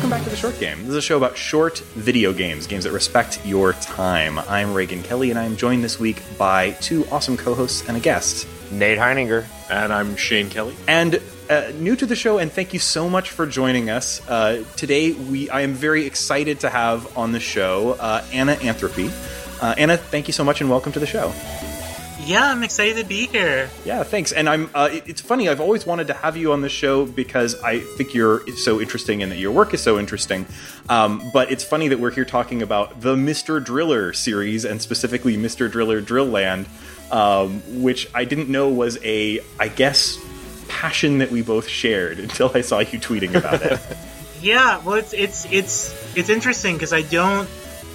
Welcome back to The Short Game. This is a show about short video games, games that respect your time. I'm Reagan Kelly, and I'm joined this week by two awesome co hosts and a guest. Nate Heininger. And I'm Shane Kelly. And uh, new to the show, and thank you so much for joining us. Uh, today, we I am very excited to have on the show uh, Anna Anthropy. Uh, Anna, thank you so much, and welcome to the show. Yeah, I'm excited to be here. Yeah, thanks. And I'm. Uh, it- it's funny. I've always wanted to have you on the show because I think you're so interesting and that your work is so interesting. Um, but it's funny that we're here talking about the Mr. Driller series and specifically Mr. Driller Drill Land, um, which I didn't know was a, I guess, passion that we both shared until I saw you tweeting about it. Yeah, well, it's it's it's it's interesting because I don't.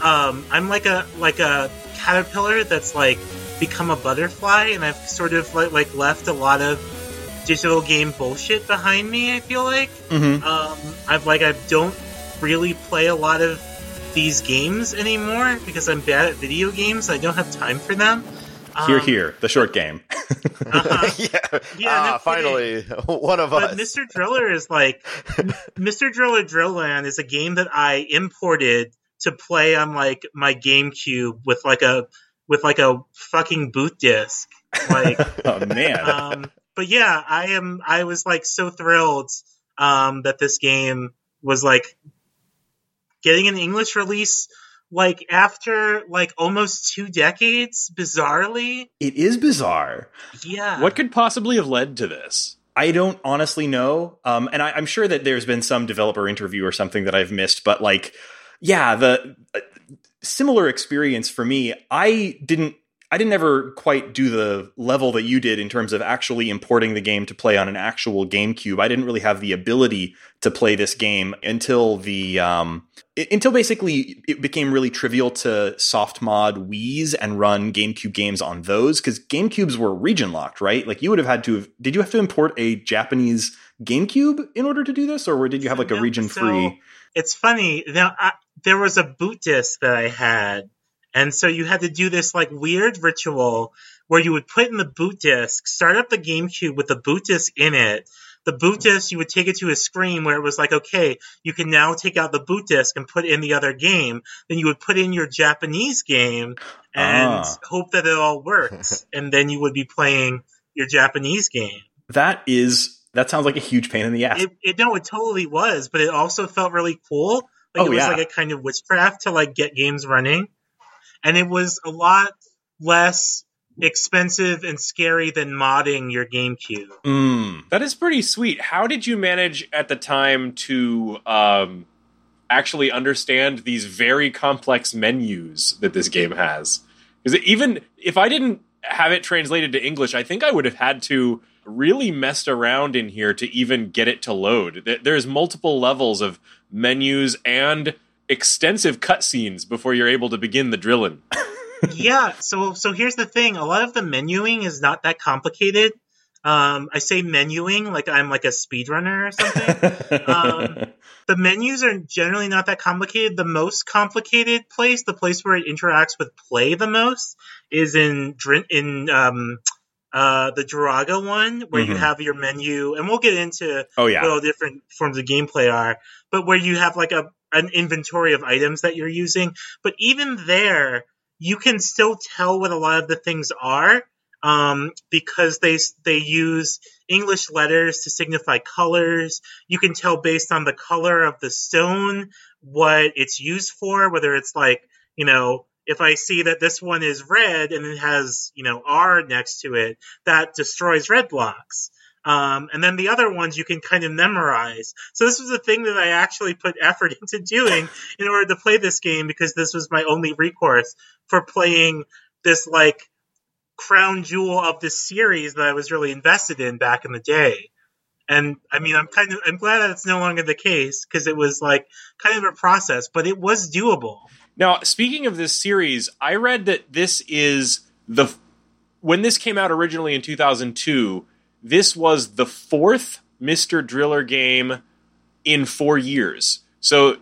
Um, I'm like a like a caterpillar that's like become a butterfly, and I've sort of like like left a lot of digital game bullshit behind me. I feel like Mhm. um, I've like I don't really play a lot of these games anymore because I'm bad at video games. I don't have time for them. here, Um, here, the short game. uh-huh. yeah. Yeah, ah, no finally, one of But us. Mr. Driller is like Mr. Driller Drill Land is a game that I imported to play on like my GameCube with like a with like a fucking boot disc. Like oh man. um but yeah, I am I was like so thrilled um that this game was like getting an English release like after like almost two decades bizarrely. it is bizarre. Yeah. What could possibly have led to this? I don't honestly know, um, and I, I'm sure that there's been some developer interview or something that I've missed. But like, yeah, the uh, similar experience for me. I didn't. I didn't ever quite do the level that you did in terms of actually importing the game to play on an actual GameCube. I didn't really have the ability to play this game until the um, until basically it became really trivial to soft mod Wii's and run GameCube games on those because GameCubes were region locked, right? Like you would have had to have. Did you have to import a Japanese GameCube in order to do this, or did you have like a region so- free? It's funny now I, there was a boot disc that i had and so you had to do this like weird ritual where you would put in the boot disc start up the gamecube with the boot disc in it. The boot disc you would take it to a screen where it was like okay you can now take out the boot disc and put in the other game. Then you would put in your japanese game and Ah. hope that it all works and then you would be playing your japanese game. That is that sounds like a huge pain in the ass. it, it no, it totally was, but it also felt really cool. Like Oh, it was yeah. like a kind of witchcraft to like get games running, and it was a lot less expensive and scary than modding your GameCube. Mm. That is pretty sweet. How did you manage at the time to um, actually understand these very complex menus that this game has? Because even if I didn't have it translated to English, I think I would have had to really messed around in here to even get it to load. There's multiple levels of menus and extensive cutscenes before you're able to begin the drilling. yeah, so so here's the thing: a lot of the menuing is not that complicated. Um, I say menuing like I'm like a speedrunner or something. Um, the menus are generally not that complicated. The most complicated place, the place where it interacts with play the most, is in in um, uh, the Druaga one, where you Mhm. have your menu, and we'll get into oh yeah. what all different forms of gameplay are, but where you have like a an inventory of items that you're using. But even there, you can still tell what a lot of the things are um, because they they use English letters to signify colors. You can tell based on the color of the stone what it's used for, whether it's like you know. If I see that this one is red and it has, you know, R next to it, that destroys red blocks. Um, and then the other ones you can kind of memorize. So this was a thing that I actually put effort into doing in order to play this game because this was my only recourse for playing this like crown jewel of this series that I was really invested in back in the day. And I mean, I'm kind of I'm glad that it's no longer the case because it was like kind of a process, but it was doable. Now, speaking of this series, I read that this is the when this came out originally in 2002, this was the fourth Mr. Driller game in four years. So,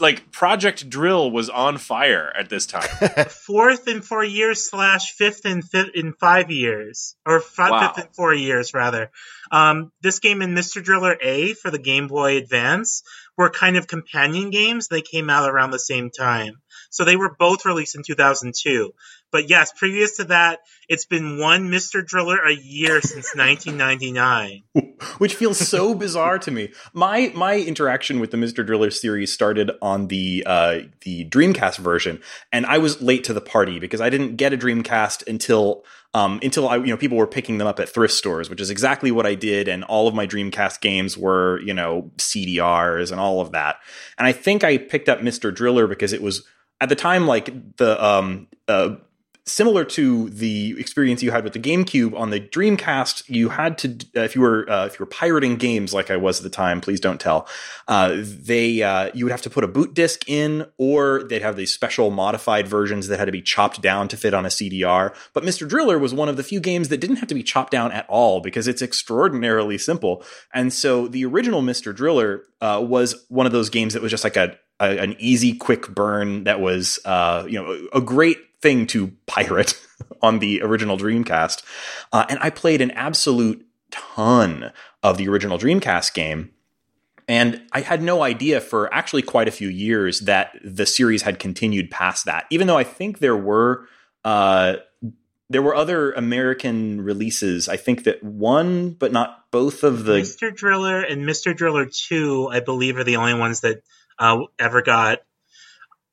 like, Project Drill was on fire at this time. Fourth in four years slash fifth in fifth in five years, or fi- Wow. fifth in four years rather. Um, this game and Mr. Driller A for the Game Boy Advance were kind of companion games. They came out around the same time, so they were both released in 2002. But yes, previous to that, it's been one Mr. Driller a year since 1999. which feels so bizarre to me. My my interaction with the Mr. Driller series started on the uh, the Dreamcast version, and I was late to the party because I didn't get a Dreamcast until um, until I you know people were picking them up at thrift stores, which is exactly what I did, and all of my Dreamcast games were you know CDRs and all of that. And I think I picked up Mr. Driller because it was at the time like the um uh similar to the experience you had with the GameCube on the Dreamcast, you had to uh, if you were uh, if you were pirating games like I was at the time. Please don't tell. Uh, they uh, you would have to put a boot disc in, or they'd have these special modified versions that had to be chopped down to fit on a CDR. But Mr. Driller was one of the few games that didn't have to be chopped down at all because it's extraordinarily simple. And so the original Mr. Driller uh, was one of those games that was just like a a, an easy, quick burn that was, uh, you know, a great thing to pirate on the original Dreamcast. Uh, and I played an absolute ton of the original Dreamcast game. And I had no idea for actually quite a few years that the series had continued past that, even though I think there were. Uh, there were other American releases. I think that one, but not both of the. Mr. Driller and Mr. Driller 2, I believe, are the only ones that uh, ever got.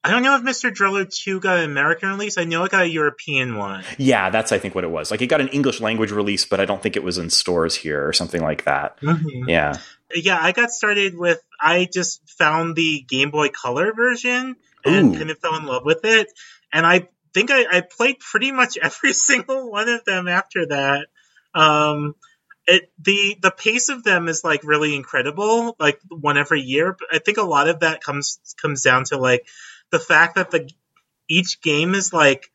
I don't know if Mr. Driller 2 got an American release. I know it got a European one. Yeah, that's I think what it was. Like it got an English language release, but I don't think it was in stores here or something like that. Mhm. Yeah. Yeah, I got started with. I just found the Game Boy Color version and Ooh. kind of fell in love with it. And I think I, I played pretty much every single one of them after that. Um, it the the pace of them is like really incredible, like one every year. But I think a lot of that comes comes down to like the fact that the each game is like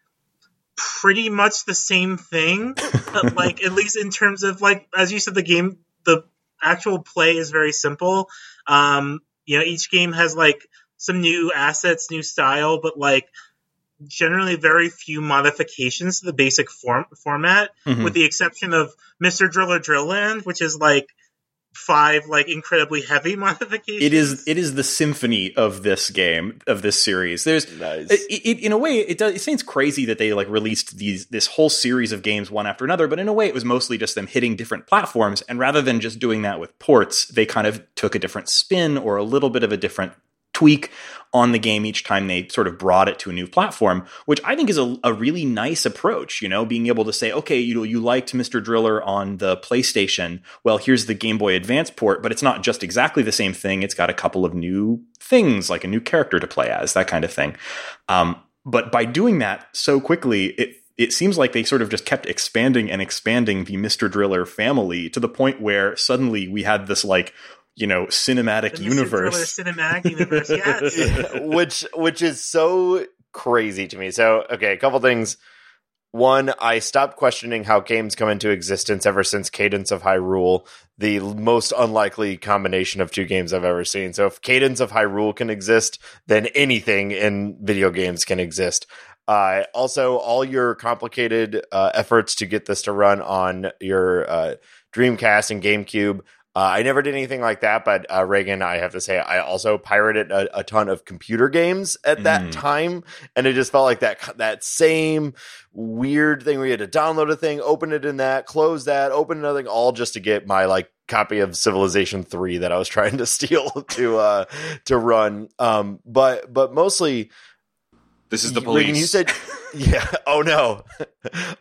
pretty much the same thing but, like at least in terms of like as you said the game the actual play is very simple um you know each game has like some new assets new style but like generally very few modifications to the basic form format Mhm. with the exception of mr driller drill land which is like five like incredibly heavy modifications It is it is the symphony of this game of this series. There's Nice. it, it, in a way it does it seems crazy that they like released these this whole series of games one after another but in a way it was mostly just them hitting different platforms and rather than just doing that with ports they kind of took a different spin or a little bit of a different tweak on the game each time they sort of brought it to a new platform which i think is a, a really nice approach you know being able to say okay you know, you liked mr driller on the playstation well here's the game boy advance port but it's not just exactly the same thing it's got a couple of new things like a new character to play as that kind of thing um, but by doing that so quickly, it it seems like they sort of just kept expanding and expanding the Mr. Driller family to the point where suddenly we had this like you know cinematic The universe. Cinematic universe yes which which is so crazy to me. So, okay, a couple things. One, I stopped questioning how games come into existence ever since Cadence of Hyrule, the most unlikely combination of two games I've ever seen. So, if Cadence of Hyrule can exist, then anything in video games can exist. Uh, also, all your complicated uh, efforts to get this to run on your uh, Dreamcast and GameCube. Uh, I never did anything like that, but uh, Reagan, I have to say, I also pirated a, a ton of computer games at that Mm. time, and it just felt like that that same weird thing where you had to download a thing, open it in that, close that, open another thing, all just to get my like copy of Civilization Three that I was trying to steal to uh to run. Um, but but mostly This is the police. Reagan, you said, yeah. Oh no,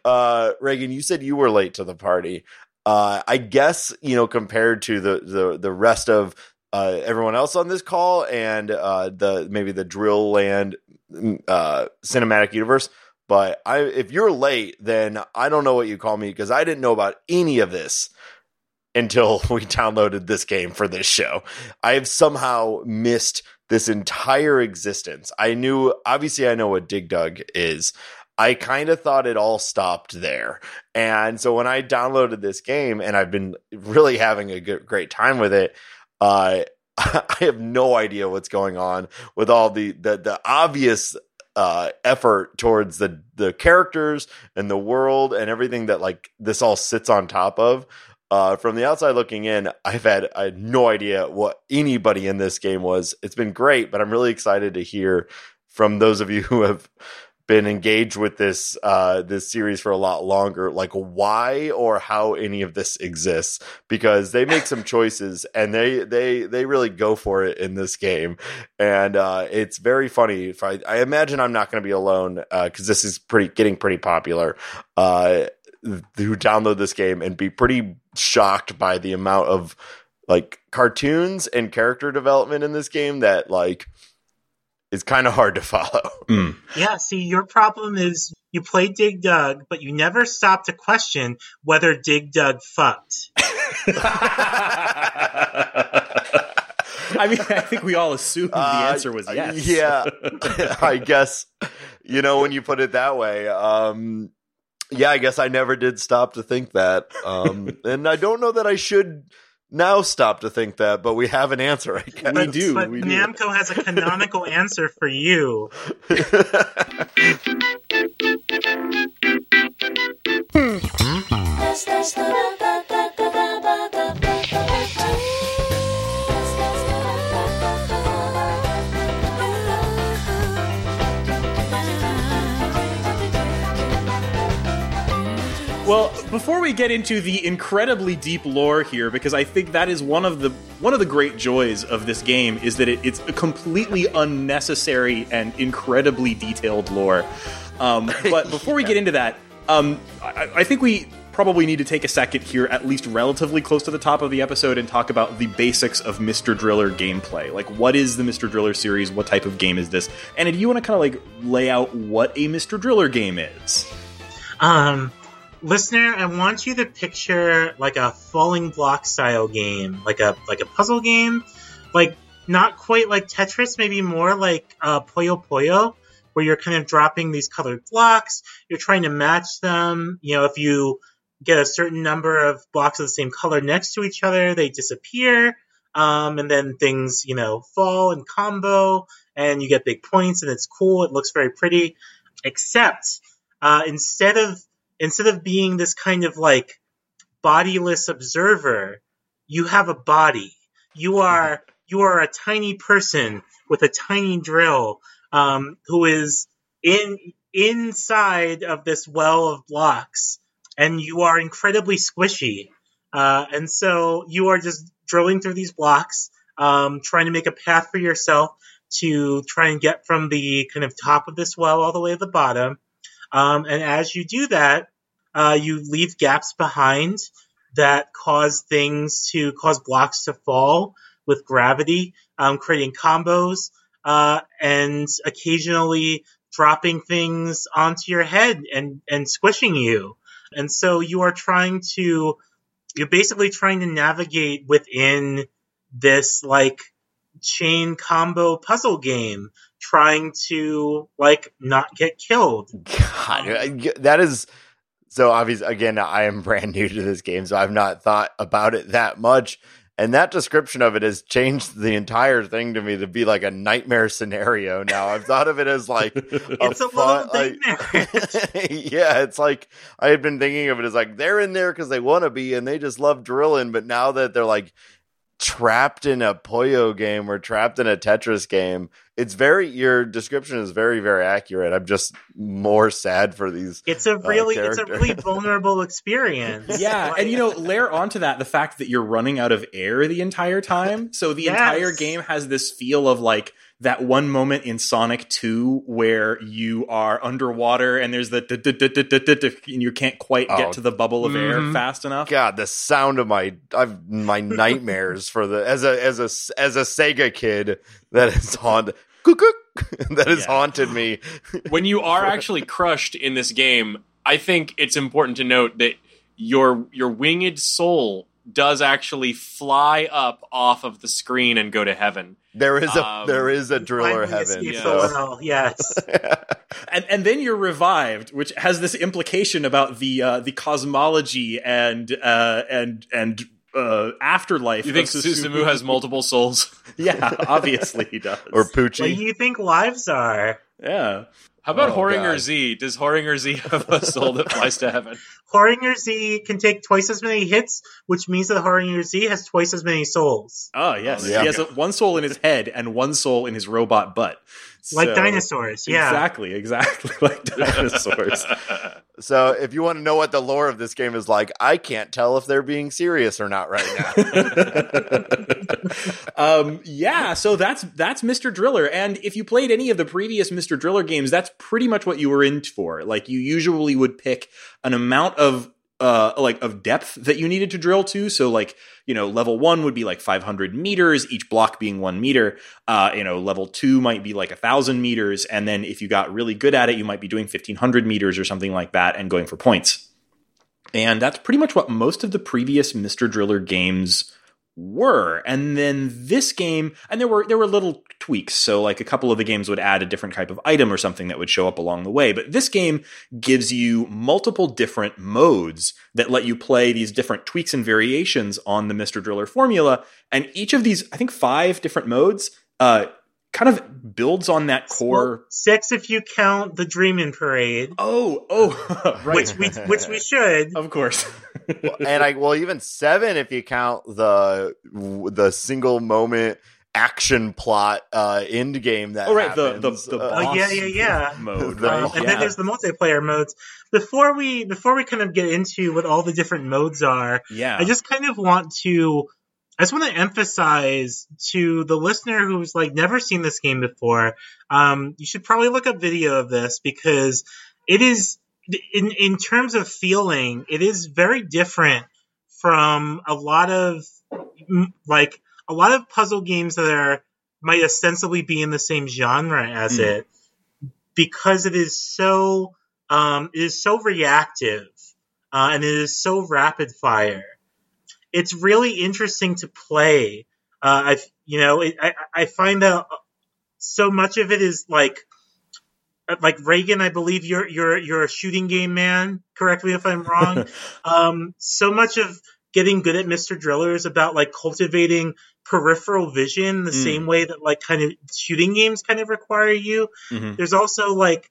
uh, Reagan, you said you were late to the party. Uh, I guess you know compared to the the the rest of uh, everyone else on this call and uh, the maybe the Drill Land mm, uh, cinematic universe. But I, if you're late, then I don't know what you call me because I didn't know about any of this until we downloaded this game for this show. I have somehow missed this entire existence. I knew, obviously, I know what Dig Dug is. I kind of thought it all stopped there. And so when I downloaded this game and I've been really having a good, great time with it, uh, I have no idea what's going on with all the the, the obvious uh, effort towards the the characters and the world and everything that like this all sits on top of. Uh, from the outside looking in, I've had I had no idea what anybody in this game was. It's been great, but I'm really excited to hear from those of you who have been engaged with this uh, this series for a lot longer, like why or how any of this exists, because they make some choices and they they they really go for it in this game, and uh, it's very funny. If I, I imagine I'm not going to be alone because uh, this is pretty getting pretty popular. Uh, who download this game and be pretty shocked by the amount of like cartoons and character development in this game that like is kind of hard to follow. Mm. Yeah, see, your problem is you play Dig Dug, but you never stop to question whether Dig Dug fucked. I mean, I think we all assumed the Uh, answer was yes. Yeah, I guess you know when you put it that way. Um, yeah, I guess I never did stop to think that, um, and I don't know that I should now stop to think that. But we have an answer. I guess. We do, But we do. Namco has a canonical answer for you. Before we get into the incredibly deep lore here, because I think that is one of the one of the great joys of this game is that it, it's a completely unnecessary and incredibly detailed lore. Um, but before we get into that, um, I, I think we probably need to take a second here, at least relatively close to the top of the episode, and talk about the basics of Mr. Driller gameplay. Like, what is the Mr. Driller series? What type of game is this? And do you want to kind of like lay out what a Mr. Driller game is? Um, listener, I want you to picture like a falling block style game, like a like a puzzle game, like not quite like Tetris, maybe more like uh, Puyo Puyo, where you're kind of dropping these colored blocks. You're trying to match them. You know, if you get a certain number of blocks of the same color next to each other, they disappear. Um, and then things, you know, fall and combo, and you get big points, and it's cool. It looks very pretty. Except uh, instead of instead of being this kind of like bodiless observer, you have a body. You are you are a tiny person with a tiny drill um, who is in inside of this well of blocks, and you are incredibly squishy. Uh, and so you are just drilling through these blocks, um, trying to make a path for yourself to try and get from the kind of top of this well all the way to the bottom. Um, and as you do that, uh, you leave gaps behind that cause things to cause blocks to fall with gravity, um, creating combos, uh, and occasionally dropping things onto your head and, and squishing you. And so you are trying to, you're basically trying to navigate within this like chain combo puzzle game, trying to like not get killed. God, that is so obvious. Again, I am brand new to this game, so I've not thought about it that much. And that description of it has changed the entire thing to me to be like a nightmare scenario. Now I've thought of it as like a It's a fun, like, nightmare. yeah, it's like I had been thinking of it as like they're in there because they want to be and they just love drilling. But now that they're like trapped in a Puyo game or trapped in a Tetris game, it's very your description is very very accurate. I'm just more sad for these. It's a uh, really, it's a really vulnerable experience. Yeah, Like- and you know, layer onto that the fact that you're running out of air the entire time. So the Yes. entire game has this feel of like that one moment in Sonic 2 where you are underwater and there's the and you can't quite Oh. get to the bubble of air Mhm. fast enough. God, the sound of my I've my nightmares for the as a as a as a Sega kid that is haunted that has Yeah. haunted me. when you are actually crushed in this game, I think it's important to note that your your winged soul does actually fly up off of the screen and go to heaven. There is a Um, there is a driller Finally heaven. escaped yeah. so so- well, yes. and and then you're revived, which has this implication about the uh, the cosmology and uh, and and uh, afterlife. You think of Susumu has multiple souls? Yeah, obviously he does. or What do you think lives are? yeah. How about Oh, Horinger God. Z? Does Horinger Z have a soul that flies to heaven? Horinger Z can take twice as many hits, which means that Horinger Z has twice as many souls. Oh yes, Oh, yeah. he has a, one soul in his head and one soul in his robot butt. Like So- dinosaurs, yeah. Exactly, exactly like dinosaurs. So if you want to know what the lore of this game is like, I can't tell if they're being serious or not right now. um, yeah, so that's that's Mr. Driller, and if you played any of the previous Mr. Driller games, that's pretty much what you were in for. Like you usually would pick an amount of uh like of depth that you needed to drill to. So like you know level one would be like 500 meters each block being one meter. Uh you know level two might be like a thousand meters. And then if you got really good at it you might be doing 1500 meters or something like that and going for points. And that's pretty much what most of the previous Mr. Driller games were. And then this game, and there were there were little tweaks. So like a couple of the games would add a different type of item or something that would show up along the way. But this game gives you multiple different modes that let you play these different tweaks and variations on the Mr. Driller formula. And each of these, I think five different modes, uh, kind of builds on that core. six if you count the dreaming Parade, Oh, oh, right. which we which we should. of course. And I well even seven if you count the the single moment action plot uh end game that Oh, right, the- happens. the- the Uh, Oh boss yeah, yeah, yeah. mode, The- right? Uh, and Yeah. then there's the multiplayer modes. Before we before we kind of get into what all the different modes are, yeah. I just kind of want to I just want to emphasize to the listener who's like never seen this game before, um, you should probably look up video of this because it is in in terms of feeling, it is very different from a lot of like a lot of puzzle games that are might ostensibly be in the same genre as Mm. it because it is so um, it is so reactive uh, and it is so rapid fire. It's really interesting to play. Uh, I you know it, I I find that so much of it is like like Reagan. I believe you're you're you're a shooting game man. Correct me if I'm wrong. um, so much of getting good at Mr. Driller is about like cultivating peripheral vision the Mm. same way that like kind of shooting games kind of require you Mhm. there's also like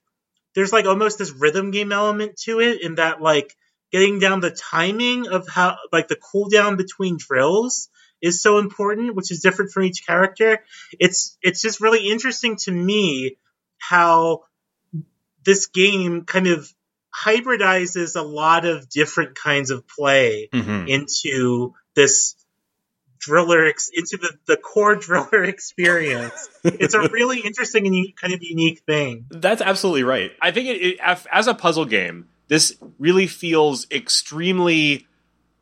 there's like almost this rhythm game element to it in that like getting down the timing of how like the cooldown between drills is so important which is different for each character it's it's just really interesting to me how this game kind of hybridizes a lot of different kinds of play Mhm. into this driller ex- into the, the core driller experience it's a really interesting and kind of unique thing That's absolutely right. I think it, it, as a puzzle game, this really feels extremely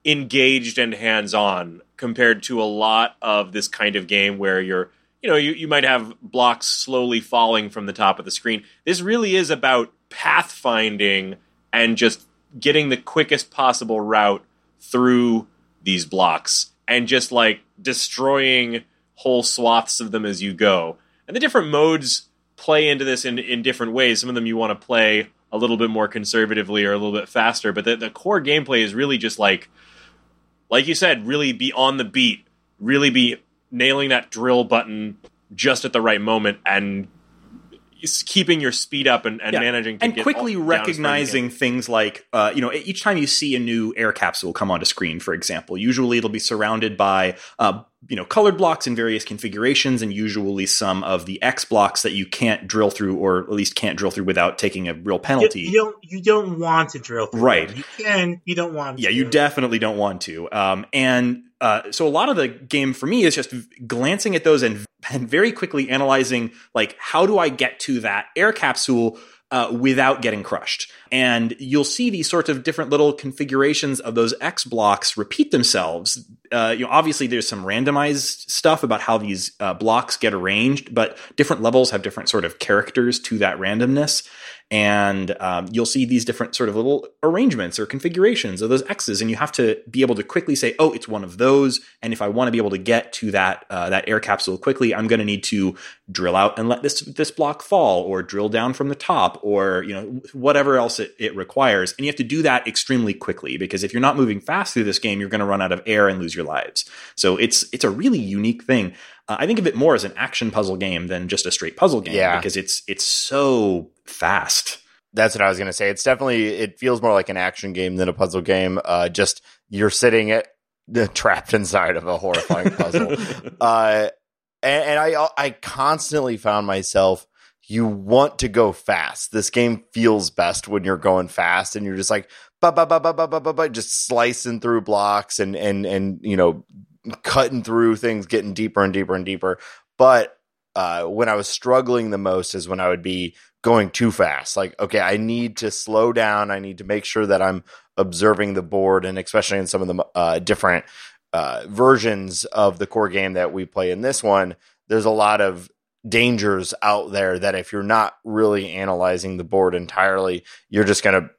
engaged and hands-on compared to a lot of this kind of game where you're, you know, you, you might have blocks slowly falling from the top of the screen. This really is about pathfinding and just getting the quickest possible route through these blocks and just like destroying whole swaths of them as you go. And the different modes play into this in, in different ways. Some of them you want to play a little bit more conservatively or a little bit faster, but the, the core gameplay is really just like, like you said, really be on the beat, really be nailing that drill button just at the right moment and keeping your speed up and, and Yeah. managing to and quickly all- down as far as you recognizing things like uh, you know each time you see a new air capsule come onto screen for example usually it'll be surrounded by uh, you know colored blocks in various configurations and usually some of the x blocks that you can't drill through or at least can't drill through without taking a real You, penalty you don't you don't want to drill through Right. them. You can, you don't want yeah to. you definitely don't want to um, and uh, so a lot of the game for me is just glancing at those and, and very quickly analyzing like how do i get to that air capsule uh, without getting crushed and you'll see these sorts of different little configurations of those x blocks repeat themselves uh, you know obviously there's some randomized stuff about how these uh, blocks get arranged but different levels have different sort of characters to that randomness and um, you'll see these different sort of little arrangements or configurations of those X's, and you have to be able to quickly say, "Oh, it's one of those." And if I want to be able to get to that uh, that air capsule quickly, I'm going to need to drill out and let this this block fall, or drill down from the top, or you know whatever else it, it requires. And you have to do that extremely quickly because if you're not moving fast through this game, you're going to run out of air and lose your lives. So it's it's a really unique thing. Uh, I think of it more as an action puzzle game than just a straight puzzle game Yeah. because it's it's so fast. That's what I was going to say. It's definitely it feels more like an action game than a puzzle game. Uh, just you're sitting at trapped inside of a horrifying puzzle. uh, and, and I I constantly found myself you want to go fast. This game feels best when you're going fast and you're just like ba ba ba ba ba ba ba ba just slicing through blocks and and and you know cutting through things, getting deeper and deeper and deeper. But uh, when I was struggling the most is when I would be going too fast. Like, okay, I need to slow down. I need to make sure that I'm observing the board, and especially in some of the uh, different uh, versions of the core game that we play in this one, there's a lot of dangers out there that if you're not really analyzing the board entirely, you're just going to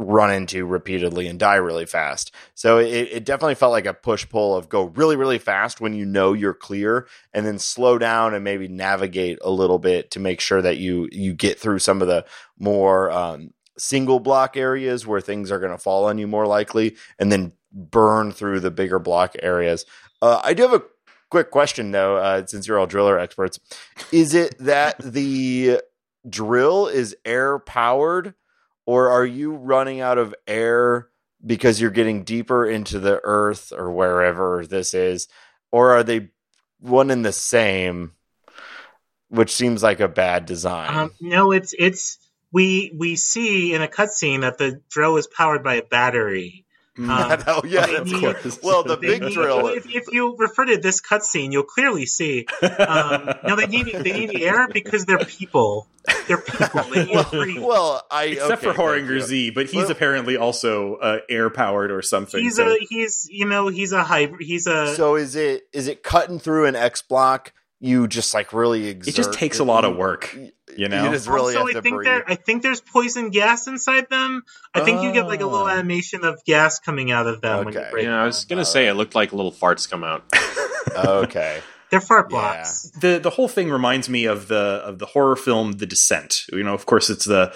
run into repeatedly and die really fast. So it, it definitely felt like a push pull of go really, really fast when you know you're clear and then slow down and maybe navigate a little bit to make sure that you you get through some of the more um, single block areas where things are going to fall on you more likely and then burn through the bigger block areas. Uh, I do have a quick question though, uh, since you're all driller experts. Is it that the drill is air powered? Or are you running out of air because you're getting deeper into the earth or wherever this is or are they one and the same which seems like a bad design Um, no, it's it's we we see in a cutscene that the drill is powered by a battery. Um, yeah they of need- course well the big need- drill If, if you refer to this cutscene, you'll clearly see. Um, no, they need they need air because they're people. They're people. They need to well i Except okay, for thank. Horinger Z, but he's Well- apparently also uh, air powered or something. He's so- a he's you know he's a hybrid. He's a so is it is it cutting through an x block you just like really exert it just takes a lot of work, you know. you just really also, have I to think breathe there I think there's poison gas inside them. I think you get like a little Oh. animation of gas coming out of them when you Okay. break. Yeah, I was gonna say it looked like little farts come out. okay They're fart Yeah. blocks. the the whole thing reminds me of the of the horror film The Descent. You know, of course, it's the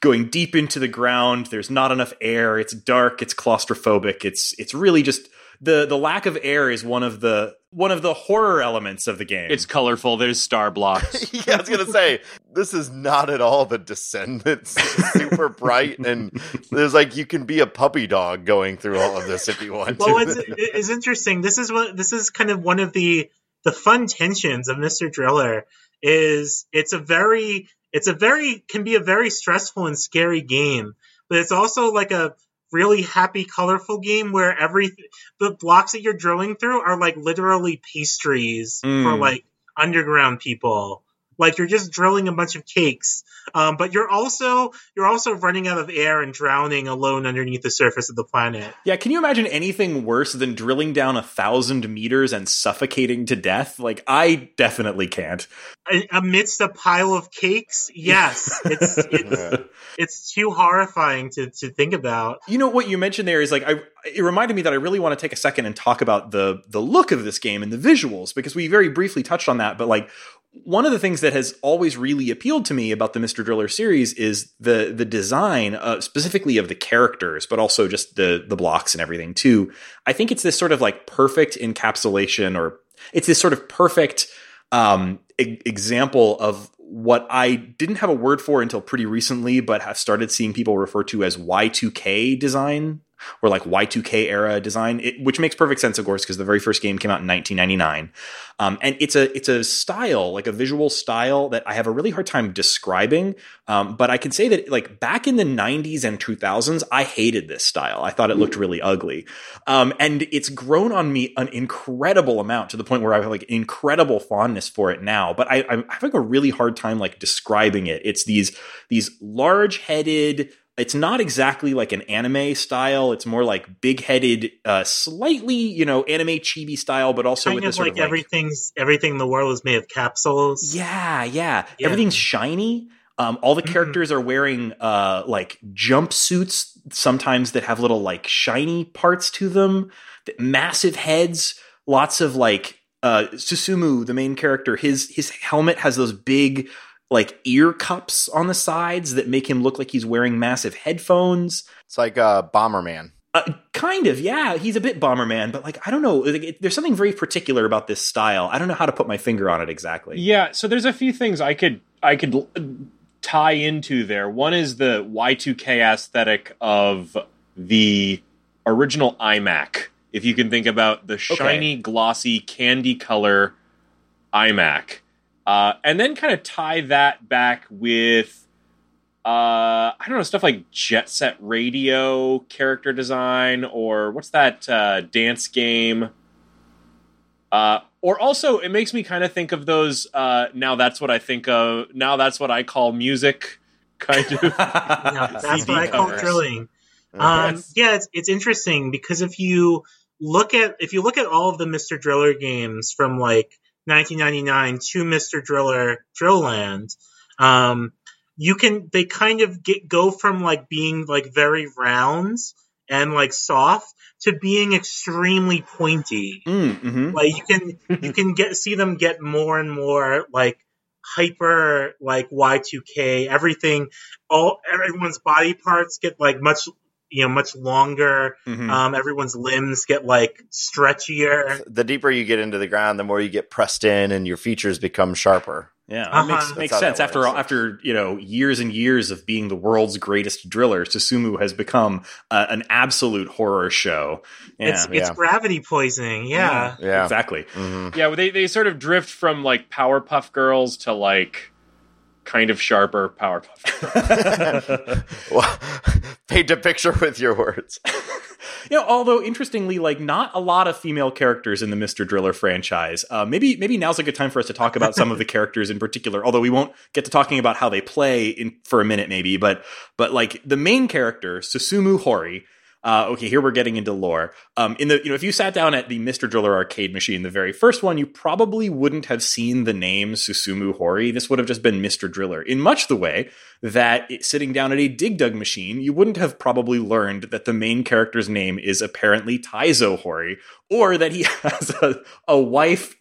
going deep into the ground. There's not enough air. It's dark. It's claustrophobic. It's it's really just the the lack of air is one of the one of the horror elements of the game. It's colorful. There's star blocks. yeah, I was gonna say this is not at all the Descendants. super bright, and there's like you can be a puppy dog going through all of this if you want Well, to. it's, it's interesting. This is what this is kind of one of the the fun tensions of Mr. Driller is it's a very it's a very can be a very stressful and scary game, but it's also like a really happy, colorful game where every the blocks that you're drilling through are like literally pastries Mm. for like underground people. Like you're just drilling a bunch of cakes, um, but you're also you're also running out of air and drowning alone underneath the surface of the planet. yeah, can you imagine anything worse than drilling down a thousand meters and suffocating to death? Like, I definitely can't. A- amidst a pile of cakes yes it's it's, it's too horrifying to, to think about You know what you mentioned there is like I it reminded me that I really want to take a second and talk about the the look of this game and the visuals because we very briefly touched on that but like one of the things that has always really appealed to me about the Mr. Driller series is the the design uh, specifically of the characters but also just the the blocks and everything too. I think it's this sort of like perfect encapsulation or it's this sort of perfect um, e- example of what I didn't have a word for until pretty recently, but have started seeing people refer to as Y2K design or like Y2K era design, it, which makes perfect sense, of course, because the very first game came out in 1999. Um, and it's a it's a style, like a visual style that I have a really hard time describing. Um, but I can say that like back in the 90s and 2000s, I hated this style. I thought it looked really ugly. Um, and it's grown on me an incredible amount to the point where I have like incredible fondness for it now. But I, I'm having a really hard time like describing it. It's these these large headed. It's not exactly like an anime style. It's more like big headed, uh, slightly you know anime chibi style, but also kind with of like of like everything's everything in the world is made of capsules yeah, yeah. Yeah. Everything's shiny. Um, all the Mhm. characters are wearing uh, like jumpsuits, sometimes that have little like shiny parts to them, th- massive heads, lots of like uh, Susumu, the main character. His his helmet has those big like ear cups on the sides that make him look like he's wearing massive headphones. It's like uh, Bomberman. Uh, kind of, yeah. He's a bit Bomberman, but like I don't know. Like, it, there's something very particular about this style. I don't know how to put my finger on it exactly. Yeah, so there's a few things I could I could l- tie into there. One is the Y2K aesthetic of the original iMac. If you can think about the shiny, glossy, candy color iMac, uh, and then kind of tie that back with uh, I don't know stuff like Jet Set Radio character design, or what's that uh, dance game? Uh, or also, it makes me kind of think of those. Uh, now that's what I think of. Now that's what I call music. Kind of. Yeah, that's CD what I call covers. drilling. Um, Yes. yeah, it's it's interesting because if you look at if you look at all of the Mr. Driller games from like 1999 to Mr. Driller Drill Land, um, you can they kind of get go from like being like very round and like soft to being extremely pointy. Mm, mhm. Like you can you can get see them get more and more like hyper like Y2K everything all everyone's body parts get like much you know much longer Mhm. um everyone's limbs get like stretchier the deeper you get into the ground, the more you get pressed in, and your features become sharper. Yeah, that Uh-huh. makes makes sense. After all, after you know years and years of being the world's greatest driller, Susumu has become uh, an absolute horror show. Yeah, it's it's yeah. gravity poisoning yeah Yeah. exactly. hmm yeah, they they sort of drift from like Powerpuff Girls to like kind of sharper Powerpuff. Girls. Well, paint a picture with your words. you know, although interestingly, like not a lot of female characters in the Mister Driller franchise. Uh, maybe maybe now's a good time for us to talk about some of the characters in particular. Although we won't get to talking about how they play in for a minute, maybe. But but like the main character, Susumu Hori. Uh, okay, here we're getting into lore. Um, in the you know, if you sat down at the Mister Driller arcade machine, the very first one, you probably wouldn't have seen the name Susumu Hori. This would have just been Mister Driller. In much the way that it, sitting down at a Dig Dug machine, you wouldn't have probably learned that the main character's name is apparently Taizo Hori, or that he has a, a wife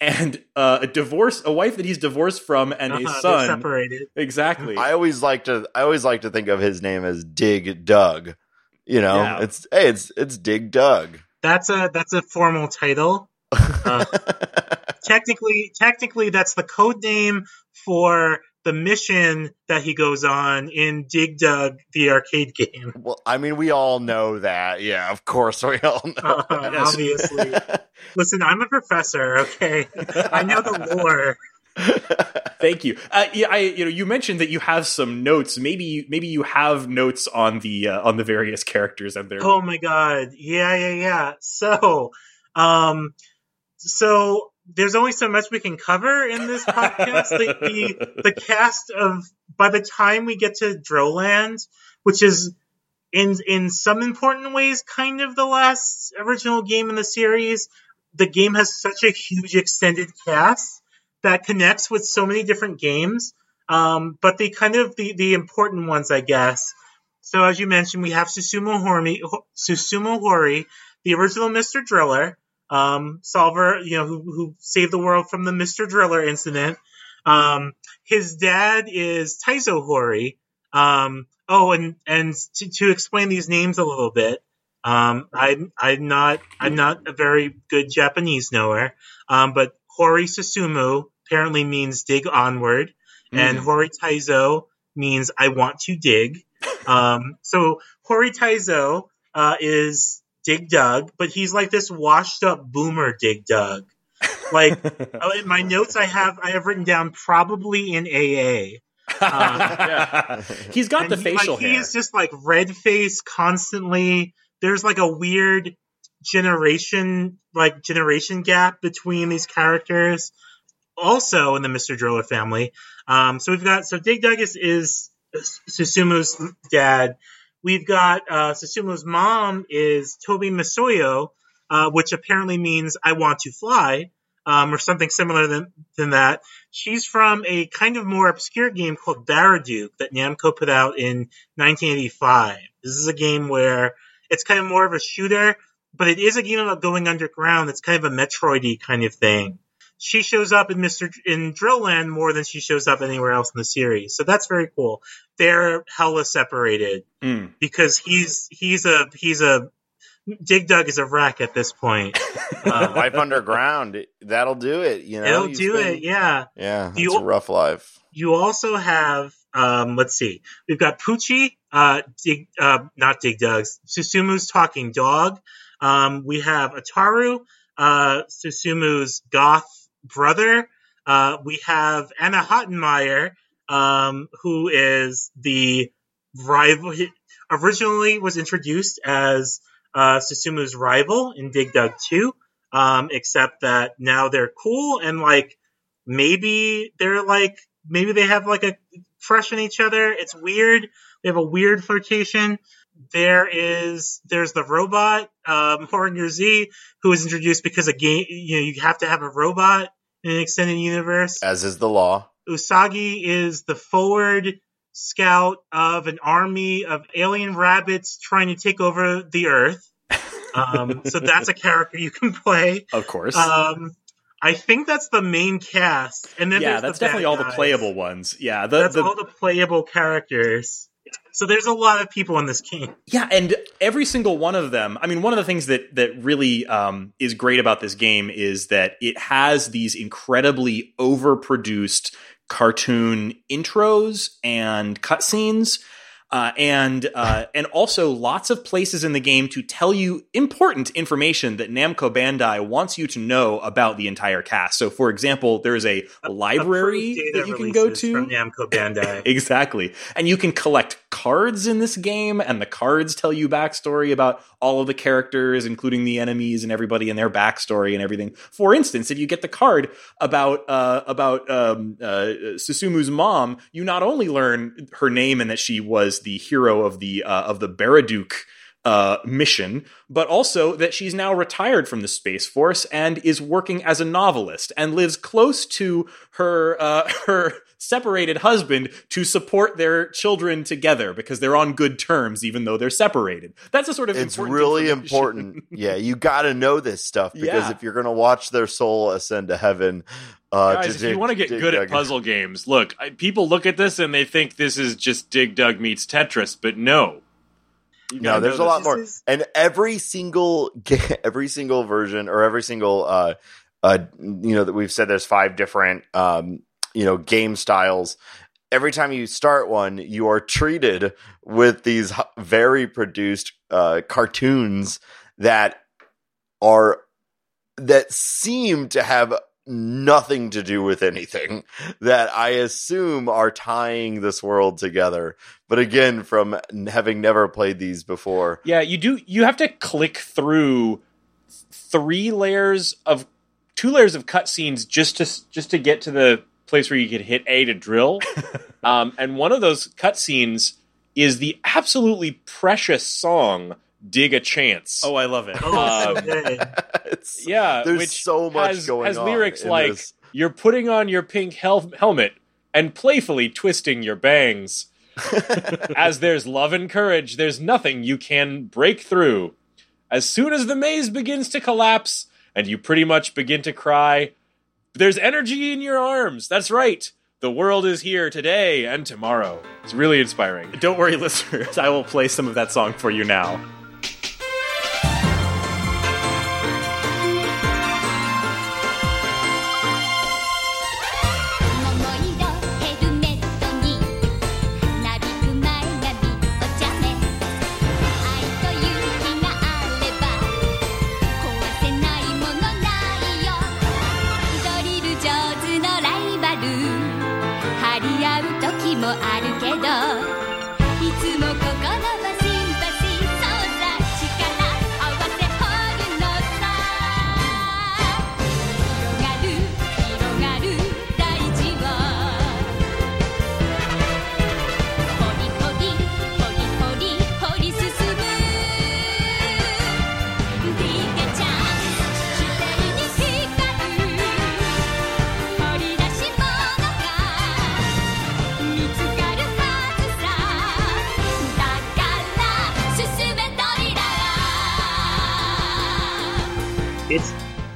and uh, a divorce, a wife that he's divorced from, and Uh-huh, a son. separated Exactly. I always like to. I always like to think of his name as Dig Dug. You know, Yeah. it's hey, it's it's Dig Dug. that's a that's a formal title uh, technically technically that's the code name for the mission that he goes on in dig dug the arcade game well, I mean, we all know that. Yeah, of course, we all know. Uh, obviously listen i'm a professor okay i know the lore Thank you. Uh, yeah, I you know you mentioned that you have some notes. Maybe maybe you have notes on the uh, on the various characters and their. Oh my god. Yeah, yeah, yeah. So, um so there's only so much we can cover in this podcast. the, the the cast of by the time we get to Drillland, which is in in some important ways kind of the last original game in the series, the game has such a huge extended cast that connects with so many different games. Um, but the kind of the, the important ones, I guess. So as you mentioned, we have Susumu Hori, Susumu Hori, the original Mr. Driller, um, solver, you know, who, who saved the world from the Mr. Driller incident. Um, his dad is Taizo Hori. Um, oh, and and to, to explain these names a little bit, um, I'm I'm not I'm not a very good Japanese knower, um, but Hori Susumu apparently means dig onward, and Mm. Hori Taizo means I want to dig. Um, so Hori Taizo uh, is Dig Dug, but he's like this washed up boomer Dig Dug. Like oh, in my notes, I have I have written down probably in AA. He's got the he, facial like, hair. He is just like red face constantly. There's like a weird generation like generation gap between these characters. Also in the Mr. Driller family. Um, so we've got so Dig Douglas is, Susumu's dad. We've got uh, Susumu's mom is Toby Masuyo, uh, which apparently means I want to fly. um, or something similar than, than that. She's from a kind of more obscure game called Baraduke that Namco put out in 1985. This is a game where it's kind of more of a shooter, but it is a game about going underground. It's kind of a Metroidy kind of thing. She shows up in Mr. in Drillland more than she shows up anywhere else in the series, so that's very cool. They're hella separated Mm. because he's he's a he's a Dig Dug is a wreck at this point. Uh, Life underground, that'll do it. You know, it'll do spend- it, yeah. Yeah, it's a rough life. You also have, um, let's see, we've got Poochie, uh, Dig, uh, not Dig Dug's, Susumu's talking dog. Um, we have Ataru, uh, Susumu's goth brother. Uh, we have Anna Hottenmeier, um, who is the rival. Originally was introduced as uh, Susumu's rival in Dig Dug 2, um, except that now they're cool and like maybe they're like maybe they have like a crush on each other. It's weird. They have a weird flirtation. There is there's the robot um, Holinger-Z who was introduced because a game you know you have to have a robot in an extended universe. As is the law. Usagi is the forward scout of an army of alien rabbits trying to take over the Earth. Um, so that's a character you can play. Of course. Um, I think that's the main cast, and then yeah, there's that's definitely all the playable ones. Yeah, the, That's the all the playable characters. So there's a lot of people in this game. Yeah, and every single one of them. I mean, one of the things that that really um, is great about this game is that it has these incredibly overproduced cartoon intros and cutscenes. Uh, and uh, and also lots of places in the game to tell you important information that Namco Bandai wants you to know about the entire cast. So, for example, there is a library Approved that you can go to from Namco Bandai. exactly. And you can collect cards in this game, and the cards tell you backstory about all of the characters, including the enemies and everybody and their backstory and everything. For instance, if you get the card about uh, about um, uh, Susumu's mom, you not only learn her name and that she was the hero of the uh, of the Baraduke uh, mission, but also that she's now retired from the Space Force and is working as a novelist and lives close to her uh, her separated husband to support their children together because they're on good terms even though they're separated. That's a sort of It's important really important. yeah, you got to know this stuff because Yeah. if you're going to watch their soul ascend to heaven, uh, Guys, to if you want to get dig good dug- at puzzle games, look, I, people look at this and they think this is just Dig Dug meets Tetris, but no. You No, there's a lot this. more. Is- And every single ga- every single version or every single uh uh you know that we've said there's five different um you know game styles. Every time you start one, you are treated with these very produced uh cartoons that are that seem to have nothing to do with anything that I assume are tying this world together. But again, from having never played these before, Yeah, you do. You have to click through three layers of two layers of cutscenes just to just to get to the place where you could hit A to drill. um, and one of those cutscenes is the absolutely precious song "Dig a Chance." Oh, I love it. Oh, Um, it's, yeah, there's which so much has, going has on. lyrics like this. "You're putting on your pink hel- helmet and playfully twisting your bangs." As there's love and courage, there's nothing you can break through. As soon as the maze begins to collapse and you pretty much begin to cry, there's energy in your arms. That's right. The world is here today and tomorrow. It's really inspiring. Don't worry, listeners. I will play some of that song for you now.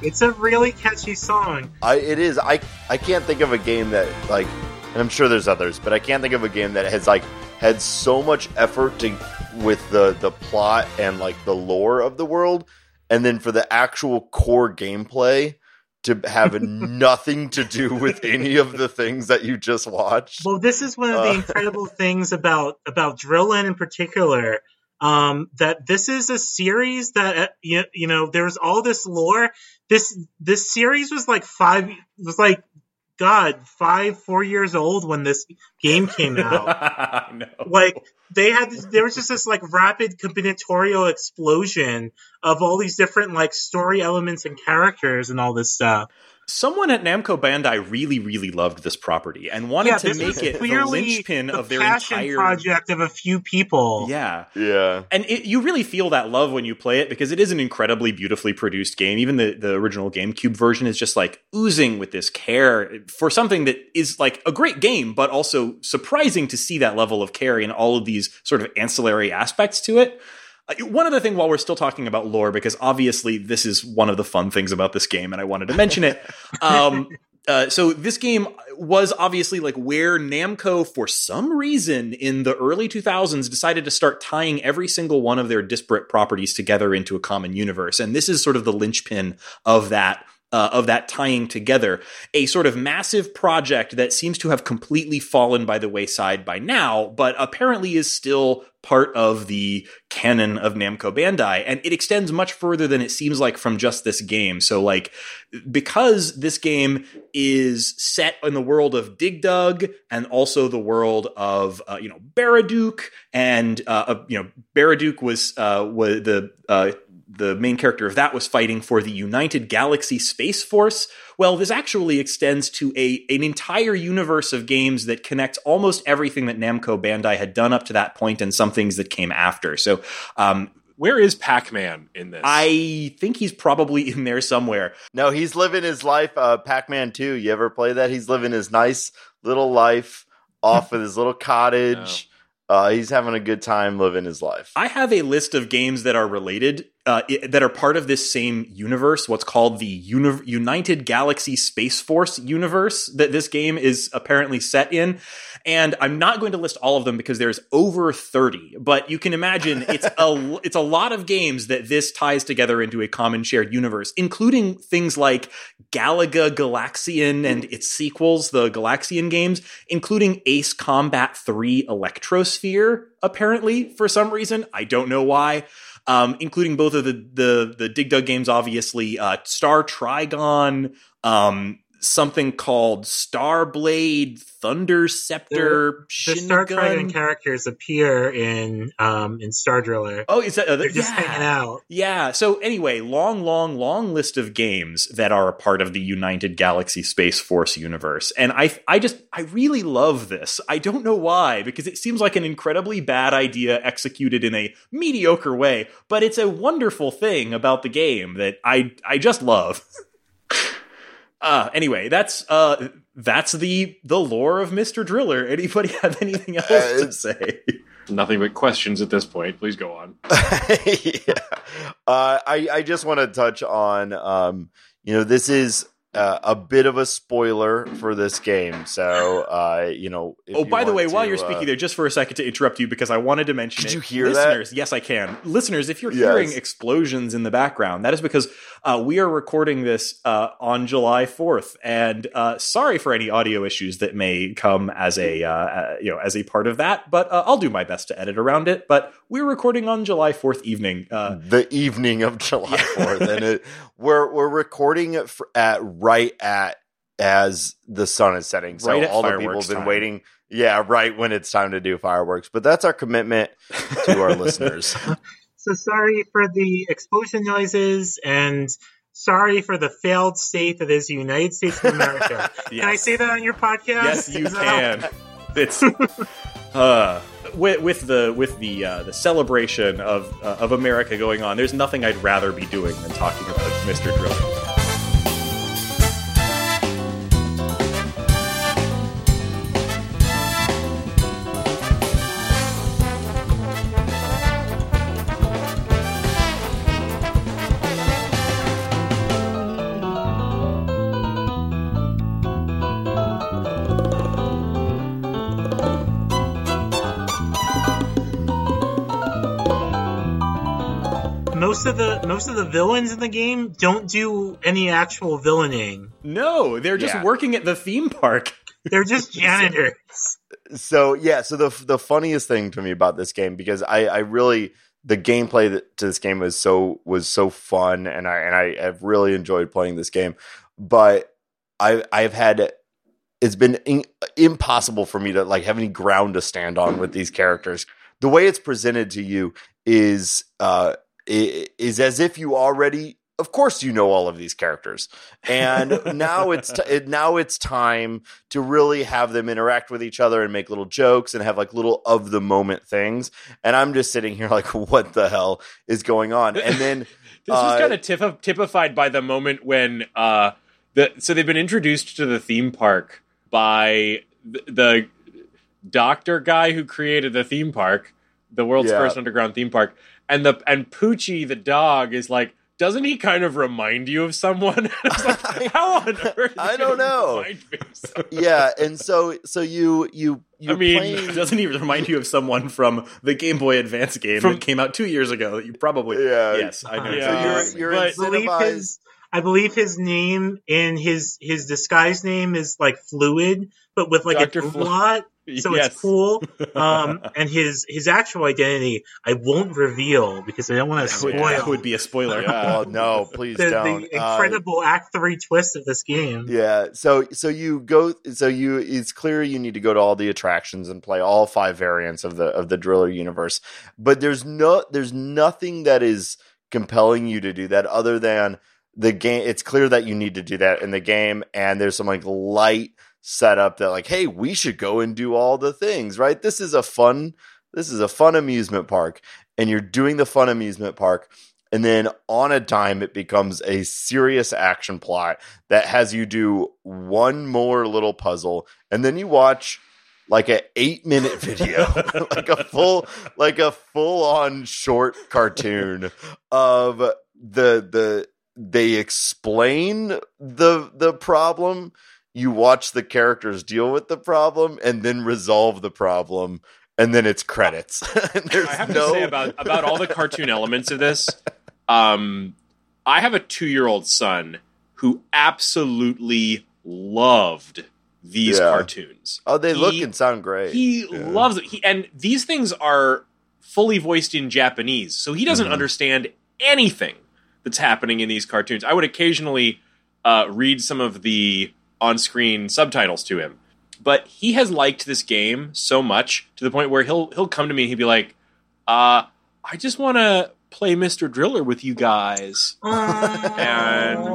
It's a really catchy song. I it is. I I can't think of a game that like, and I'm sure there's others, but I can't think of a game that has like had so much effort to with the the plot and like the lore of the world, and then for the actual core gameplay to have nothing to do with any of the things that you just watched. Well, this is one of the Uh. incredible things about about Drill Land in particular. Um, that this is a series that uh, you, you know there's all this lore. This this series was like five was like God five four years old when this game came out. Like they had there was just this like rapid combinatorial explosion of all these different like story elements and characters and all this stuff. Someone at Namco Bandai really, really loved this property and wanted yeah, to make it the clearly linchpin the of their passion entire project of a few people. Yeah. Yeah. And it, you really feel that love when you play it because it is an incredibly beautifully produced game. Even the, the original GameCube version is just like oozing with this care for something that is like a great game, but also surprising to see that level of care in all of these sort of ancillary aspects to it. Uh, one other thing while we're still talking about lore, because obviously this is one of the fun things about this game, and I wanted to mention it. Um, uh, so this game was obviously like where Namco, for some reason in the early 2000s, decided to start tying every single one of their disparate properties together into a common universe, and this is sort of the linchpin of that. Uh, of that tying together, a sort of massive project that seems to have completely fallen by the wayside by now, but apparently is still part of the canon of Namco Bandai, and it extends much further than it seems like from just this game. So, like, because this game is set in the world of Dig Dug and also the world of uh, you know Baraduke, and uh, uh, you know Baraduke was uh, was the uh, the main character of that was fighting for the United Galaxy Space Force. Well, this actually extends to a an entire universe of games that connects almost everything that Namco Bandai had done up to that point and some things that came after. So, um, Where is Pac Man in this? I think he's probably in there somewhere. No, he's living his life. Uh, Pac Man 2, you ever play that? He's living his nice little life off of his little cottage. Uh, he's having a good time living his life. I have a list of games that are related, uh, i- that are part of this same universe. What's called the Uni- United Galaxy Space Force universe that this game is apparently set in. And I'm not going to list all of them because there's over 30. But you can imagine it's a it's a lot of games that this ties together into a common shared universe, including things like Galaga Galaxian and its sequels, the Galaxian games, including Ace Combat 3 Electrosphere, apparently, for some reason. I don't know why. Um, including both of the the the Dig Dug games, obviously, uh, Star Trigon, um, something called Starblade, Thunder Ceptor, The Star Shingun. Dragon characters appear in um in Star Driller. Oh, is that? Uh, They're just yeah. hanging out. Yeah. So anyway, long, long, long list of games that are a part of the United Galaxy Space Force universe, and I, I just, I really love this. I don't know why, because it seems like an incredibly bad idea executed in a mediocre way, but it's a wonderful thing about the game that I, I just love. Uh, anyway, that's uh, that's the the lore of Mister Driller. Anybody have anything else to say? Nothing but questions at this point. Please go on. yeah. Uh, I I just want to touch on um, you know this is uh, a bit of a spoiler for this game, so uh, you know. Oh, you by the way, while you're uh, speaking there, just for a second to interrupt you because I wanted to mention Did it. you hear that? Yes, I can. Listeners, if you're Yes. hearing explosions in the background, that is because uh, we are recording this uh, on July 4th, and uh, sorry for any audio issues that may come as a uh, uh, you know as a part of that. But uh, I'll do my best to edit around it. But we're recording on July 4th evening. Uh, the evening of July Fourth, and it, we're we're recording it for, at right at as the sun is setting. So Right all the people have been time. waiting. Yeah, right when it's time to do fireworks. But that's our commitment to our listeners. So sorry for the explosion noises and sorry for the failed state that is the United States of America. Can I say that on your podcast? Yes, you can. It's uh, with, with the with the uh, the celebration of uh, of America going on. There's nothing I'd rather be doing than talking about Mr. Driller. Most of the most of the villains in the game don't do any actual villaining. No, they're just Yeah. working at the theme park. They're just janitors. so yeah so the the funniest thing to me about this game because i i really the gameplay that, to this game was so was so fun and i and i have really enjoyed playing this game but i i've had it's been in, impossible for me to like have any ground to stand on with these characters the way it's presented to you is uh i- is as if you already of course you know all of these characters. And now it's t- now it's time to really have them interact with each other and make little jokes and have like little of the moment things. And i'm just sitting here like what the hell is going on? And then This was Uh, kind of typ- typified by the moment when uh, the so they've been introduced to the theme park by the, the doctor guy who created the theme park, the world's Yeah. first underground theme park, and the and Poochie the dog is like. Doesn't he kind of remind you of someone? It's like, How on earth? I don't know. remind me of someone? yeah and so so you you you mean, playing, Doesn't even remind you of someone from the Game Boy Advance game From- that came out two years ago that you probably Yeah. yes I know Yeah. so you're, um, you're But- believe incentivized his I believe his name and his his disguise name is like fluid, but with like Dr. an Flu- umlaut, so Yes. it's cool. Um, and his his actual identity I won't reveal because I don't want to that would, spoil that would be a spoiler. Yeah. oh no please the, don't the Uh, incredible Act Three twist of this game. Yeah, so so you go so you it's clear you need to go to all the attractions and play all five variants of the of the Driller universe. But there's no there's nothing that is compelling you to do that other than the game it's clear that you need to do that in the game and there's some like light setup that like hey, we should go and do all the things, right? This is a fun this is a fun amusement park and you're doing the fun amusement park and then on a dime it becomes a serious action plot that has you do one more little puzzle and then you watch like a eight minute video like a full like a full on short cartoon of the the they explain the the problem you watch the characters deal with the problem and then resolve the problem and then it's credits there's I have no to say about about all the cartoon elements of this. Um, I have a two year old son who absolutely loved these Yeah. cartoons. oh they look and sound great He Yeah. loves it. He, and these things are fully voiced in Japanese, so he doesn't Mhm. understand anything that's happening in these cartoons. I would occasionally uh, read some of the on screen subtitles to him, but he has liked this game so much to the point where he'll he'll come to me and he'll be like, uh, "I just want to play Mr. Driller with you guys." And-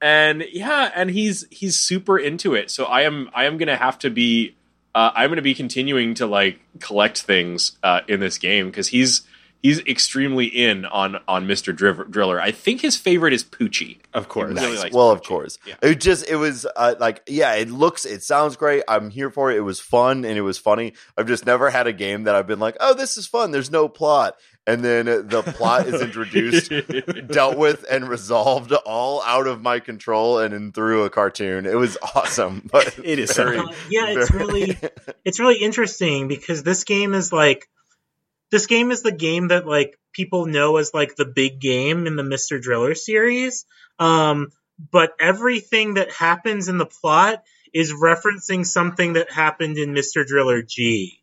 and yeah and he's he's super into it so i am i am gonna have to be uh, i'm gonna be continuing to like collect things uh, in this game because he's he's extremely in on on mr Driv- driller i think his favorite is poochie of course. Really Nice. likes well, of course. Yeah. It just it was uh, like yeah, it looks it sounds great. I'm here for it. It was fun and it was funny. I've just never had a game that I've been like, "Oh, this is fun. There's no plot." And then the plot is introduced, dealt with and resolved all out of my control and in through a cartoon. It was awesome. But It is very. Uh, yeah, it's really it's really interesting because this game is like this game is the game that like people know as like the big game in the Mr. Driller series. Um, but everything that happens in the plot is referencing something that happened in Mr. Driller G,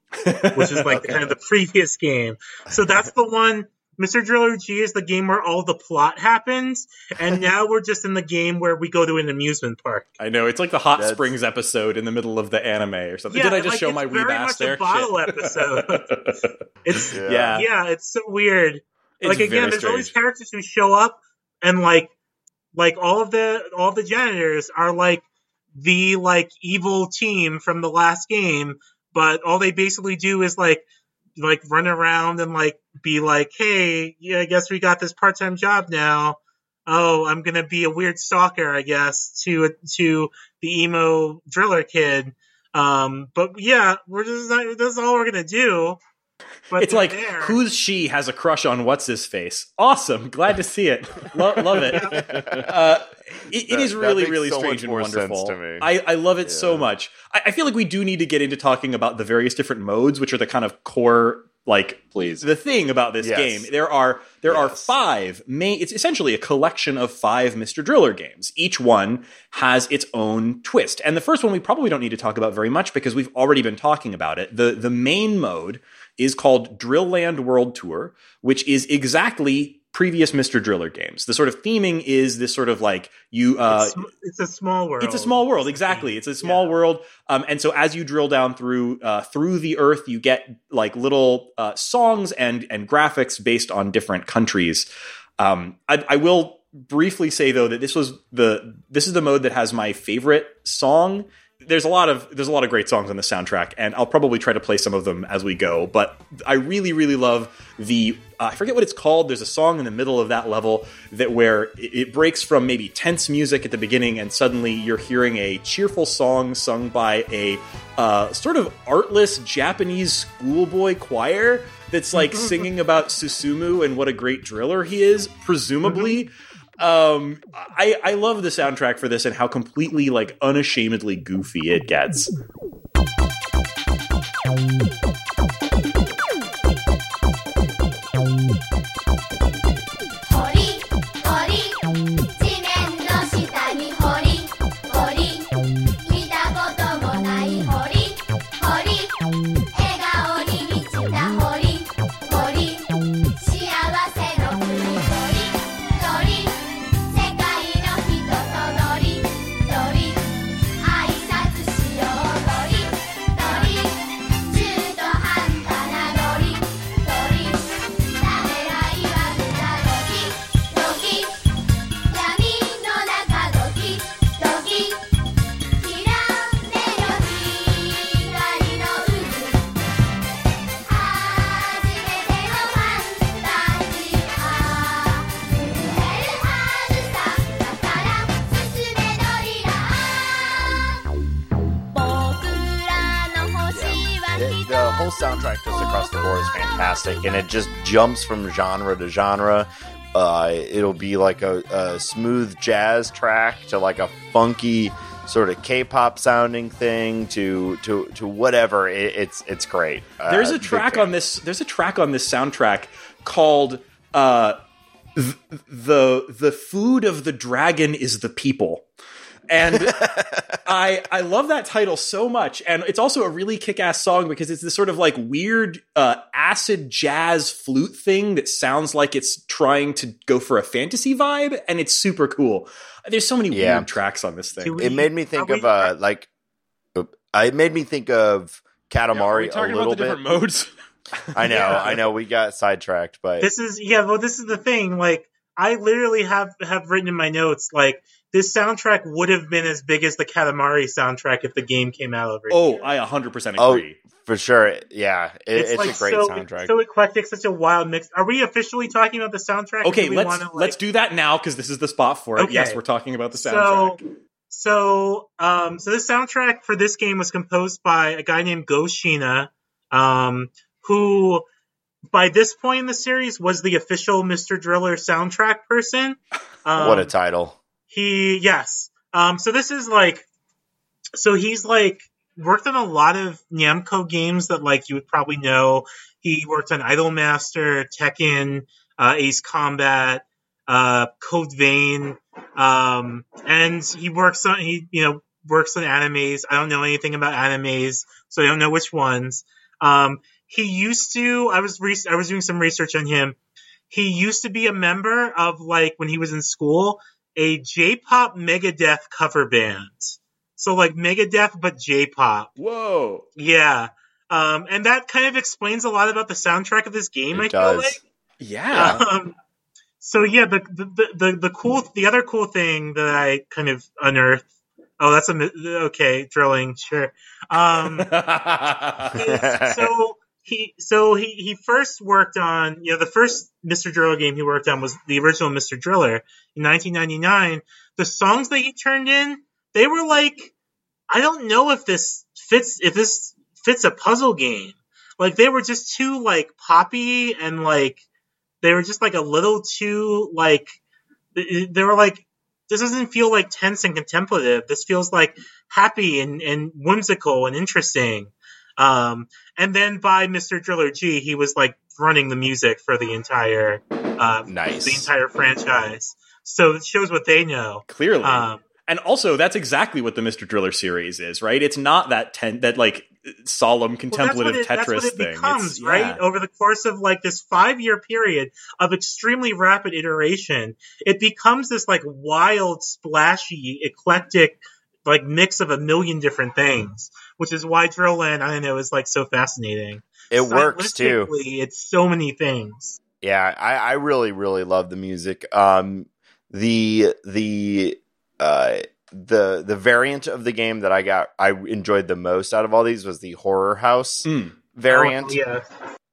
which is like the kind of the previous game. So that's the one. Mr. Driller G is the game where all the plot happens, and now we're just in the game where we go to an amusement park. I know it's like the Hot That's- Springs episode in the middle of the anime or something. Yeah, Did I just like, show it's my wee very much there? a bottle episode. It's Yeah. Yeah. yeah, it's so weird. It's like again, very there's all these characters who show up and like like all of the all of the janitors are like the like evil team from the last game, but all they basically do is like like run around and like be like, Hey, yeah, I guess we got this part time job now. Oh, I'm gonna be a weird stalker, I guess, to to the emo driller kid. Um, but yeah, we're just not, that's all we're gonna do. But It's like there. who's she has a crush on what's his face. Awesome, glad to see it. Lo- love it. Uh, it, it That- is really, really so strange and wonderful. to me. I, I love it so much. I, I feel like we do need to get into talking about the various different modes, which are the kind of core like Please. the thing about this Yes. game. There are there are five main. It's essentially a collection of five Mr. Driller games. Each one has its own twist. And the first one we probably don't need to talk about very much because we've already been talking about it. the The main mode is called Drill Land World Tour, which is exactly previous Mr. Driller games. The sort of theming is this sort of like you uh, it's, it's a small world. it's a small world, exactly. It's a small world, um, and so as you drill down through uh, through the earth, you get like little uh, songs and and graphics based on different countries. Um, I, I will briefly say though that this was the this is the mode that has my favorite song. There's a lot of there's a lot of great songs on the soundtrack, and I'll probably try to play some of them as we go. But I really really love the uh, I forget what it's called. There's a song in the middle of that level that where it, it breaks from maybe tense music at the beginning, and suddenly you're hearing a cheerful song sung by a uh, sort of artless Japanese schoolboy choir that's like singing about Susumu and what a great driller he is, presumably. Um, I I love the soundtrack for this and how completely like unashamedly goofy it gets. And it just jumps from genre to genre. Uh, it'll be like a, a smooth jazz track to like a funky sort of K-pop sounding thing to to to whatever. It, it's it's great. Uh, There's a track on this. There's a track on this soundtrack called uh, the the food of the dragon is the people. And I I love that title so much, and it's also a really kick ass song because it's this sort of like weird uh, acid jazz flute thing that sounds like it's trying to go for a fantasy vibe, and it's super cool. There's so many Yeah. weird tracks on this thing. we- It made me think are we- of uh like, it made me think of Yeah, are Katamari we a little about the bit. different modes? I know, Yeah. I know, we got sidetracked, but This is yeah, well, this is the thing. Like, I literally have have written in my notes like this soundtrack would have been as big as the Katamari soundtrack if the game came out over Oh, here. I 100% Oh, agree. for sure, yeah, it, it's, like a great so, soundtrack. so eclectic, such a wild mix. Are we officially talking about the soundtrack? Okay, we let's wanna, like- let's do that now because this is the spot for it. Okay. Yes, we're talking about the soundtrack. So, so, um, so the soundtrack for this game was composed by a guy named Go Shiina, um, who, by this point in the series, was the official Mr. Driller soundtrack person. Um, what a title! He, yes. Um, so this is like, so he's like worked on a lot of Namco games that like you would probably know. He worked on Idolmaster, Tekken, uh, Ace Combat, uh, Code Vein, um, and he works on he you know works on animes. I don't know anything about animes, so I don't know which ones. Um, he used to. I was re- I was doing some research on him. He used to be a member of like when he was in school a J-pop Megadeth cover band. So like Megadeth but J-pop. Whoa. Yeah. Um, and that kind of explains a lot about the soundtrack of this game. I It feel does. like. Yeah. Um, so yeah, the, the the the cool the other cool thing that I kind of unearthed. Oh, that's a okay drilling, sure. Um, so he so he he first worked on you know the first Mr. Driller game he worked on was the original Mr. Driller in 1999. The songs that he turned in, they were like I don't know if this fits if this fits a puzzle game. Like they were just too like poppy and like they were just like a little too like they were like this doesn't feel like tense and contemplative. This feels like happy and, and whimsical and interesting. Um, and then by Mr. Driller G, he was like running the music for the entire uh, Nice. the entire franchise. So it shows what they know. Clearly. Um, and also that's exactly what the Mr. Driller series is, right? It's not that ten that like solemn Well, contemplative that's what it, Tetris that's what it thing. becomes, It's- right? yeah. Over the course of like this five year period of extremely rapid iteration, it becomes this like wild, splashy, eclectic, like mix of a million different things, which is why Drill Land, I don't know, is like so fascinating. It works too. It's so many things. Yeah, I, I really, really love the music. Um, the the uh, the the variant of the game that I got I enjoyed the most out of all these was the horror house Mm. variant, Oh, yeah.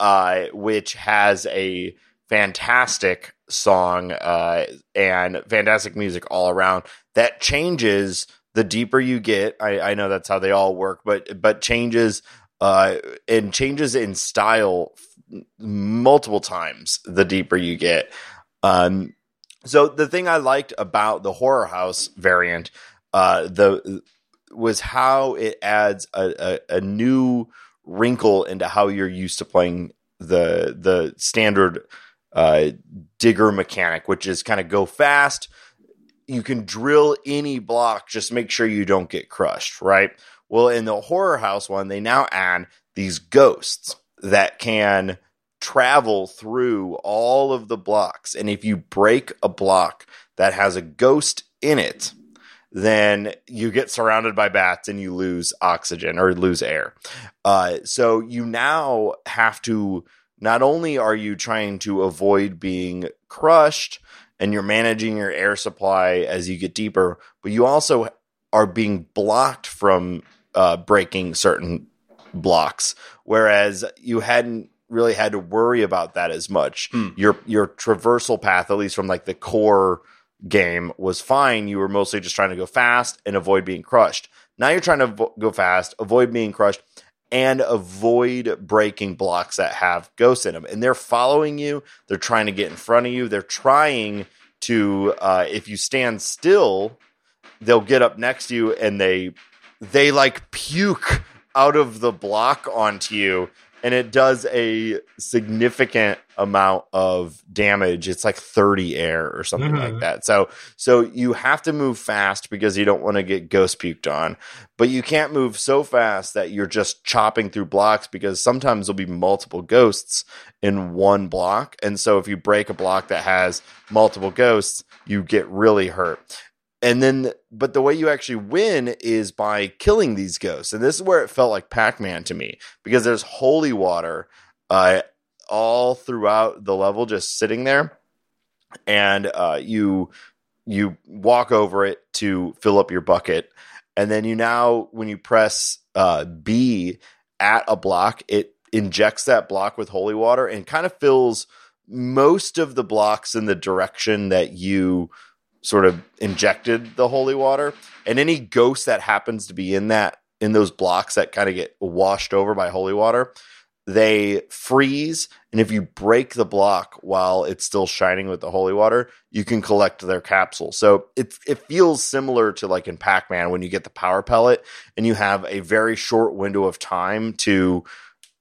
uh, which has a fantastic song uh, and fantastic music all around that changes the deeper you get. I, I know that's how they all work, but but changes uh, and changes in style multiple times the deeper you get. Um, so the thing I liked about the horror house variant, uh, the was how it adds a, a, a new wrinkle into how you're used to playing the the standard uh, digger mechanic, which is kind of go fast. You can drill any block, just make sure you don't get crushed, right? Well, in the horror house one, they now add these ghosts that can travel through all of the blocks. And if you break a block that has a ghost in it, then you get surrounded by bats and you lose oxygen or lose air. Uh, so you now have to not only are you trying to avoid being crushed and you're managing your air supply as you get deeper, but you also are being blocked from uh, breaking certain blocks, whereas you hadn't really had to worry about that as much. Hmm. Your your traversal path, at least from like the core game, was fine. You were mostly just trying to go fast and avoid being crushed. Now you're trying to avo- go fast, avoid being crushed, and avoid breaking blocks that have ghosts in them. And they're following you. They're trying to get in front of you. They're trying to, uh, if you stand still, they'll get up next to you and they they like puke out of the block onto you and it does a significant amount of damage. It's like 30 air or something Mhm. like that. So so you have to move fast because you don't want to get ghost puked on but you can't move so fast that you're just chopping through blocks because sometimes there'll be multiple ghosts in one block. And so if you break a block that has multiple ghosts you get really hurt. And then but the way you actually win is by killing these ghosts. And this is where it felt like pac-man to me because there's holy water uh, all throughout the level just sitting there. And uh, you you walk over it to fill up your bucket. And then you now when you press uh, b at a block it injects that block with holy water and kind of fills most of the blocks in the direction that you sort of injected the holy water. And any ghost that happens to be in that in those blocks that kind of get washed over by holy water they freeze. And if you break the block while it's still shining with the holy water you can collect their capsule. So it it feels similar to like in pac-man when you get the power pellet and you have a very short window of time to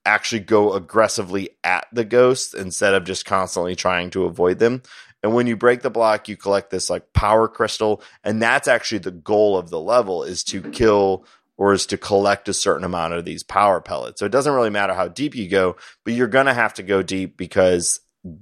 actually go aggressively at the ghosts instead of just constantly trying to avoid them and when you break the block, you collect this like power crystal. And that's actually the goal of the level is to kill or is to collect a certain amount of these power pellets. So it doesn't really matter how deep you go, but you're going to have to go deep because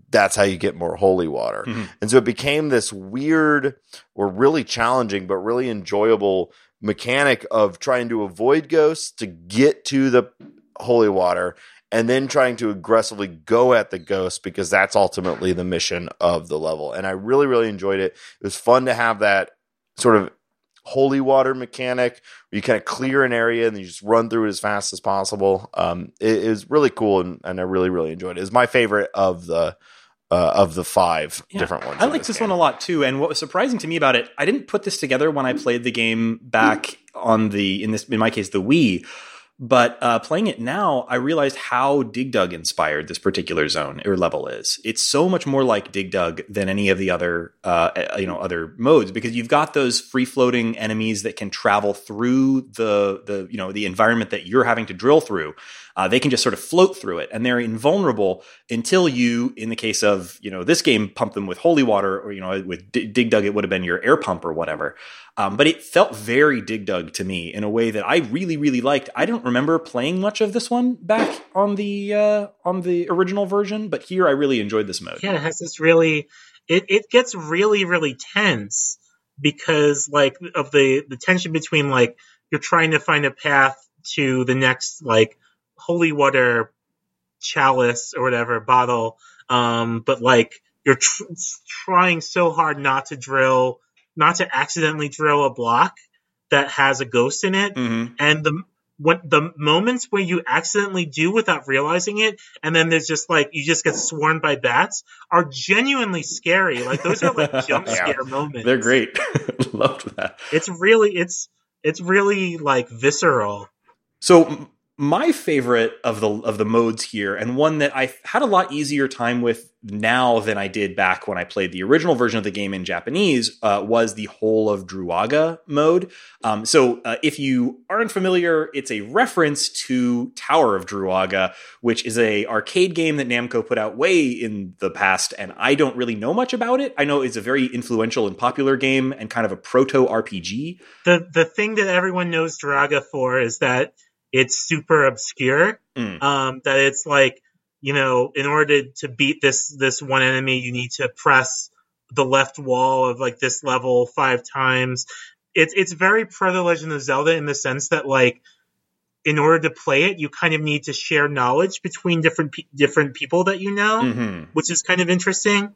that's how you get more holy water. Mhm. And so it became this weird or really challenging, but really enjoyable mechanic of trying to avoid ghosts to get to the holy water and then trying to aggressively go at the ghost because that's ultimately the mission of the level. And I really, really enjoyed it. It was fun to have that sort of holy water mechanic where you kind of clear an area and you just run through it as fast as possible. Um, it is really cool and, and I really, really enjoyed it. It's my favorite of the uh, of the five Yeah, different ones. I in like this one a lot too. And what was surprising to me about it, I didn't put this together when I played the game back on the in this in my case the Wii. But uh, playing it now, I realized how Dig Dug inspired this particular zone or level is. It's so much more like Dig Dug than any of the other, uh, you know, other modes because you've got those free floating enemies that can travel through the the you know the environment that you're having to drill through. Uh, they can just sort of float through it, and they're invulnerable until you, in the case of you know this game, pump them with holy water, or you know with D- Dig Dug, it would have been your air pump or whatever. Um, but it felt very Dig Dug to me in a way that I really, really liked. I don't remember playing much of this one back on the uh, on the original version, but here I really enjoyed this mode. Yeah, it has this really. It it gets really really tense because like of the the tension between like you're trying to find a path to the next like holy water chalice or whatever bottle, um, but like you're tr- trying so hard not to drill, not to accidentally drill a block that has a ghost in it, Mm-hmm. and the when the moments where you accidentally do without realizing it, and then there's just like you just get swarmed by bats, are genuinely scary. Like those are like jump Yeah. scare moments. They're great. Loved that. It's really it's it's really like visceral. So my favorite of the of the modes here, and one that I had a lot easier time with now than I did back when I played the original version of the game in Japanese, uh, was the whole of Druaga mode. Um, so uh, if you aren't familiar, it's a reference to Tower of Druaga, which is a arcade game that Namco put out way in the past, and I don't really know much about it. I know it's a very influential and popular game and kind of a proto RPG. The the thing that everyone knows Druaga for is that it's super obscure. Mm. Um, that it's like you know, in order to, to beat this this one enemy, you need to press the left wall of like this level five times. It's it's very Proto Legend of Zelda in the sense that like in order to play it, you kind of need to share knowledge between different pe- different people that you know, hmm which is kind of interesting.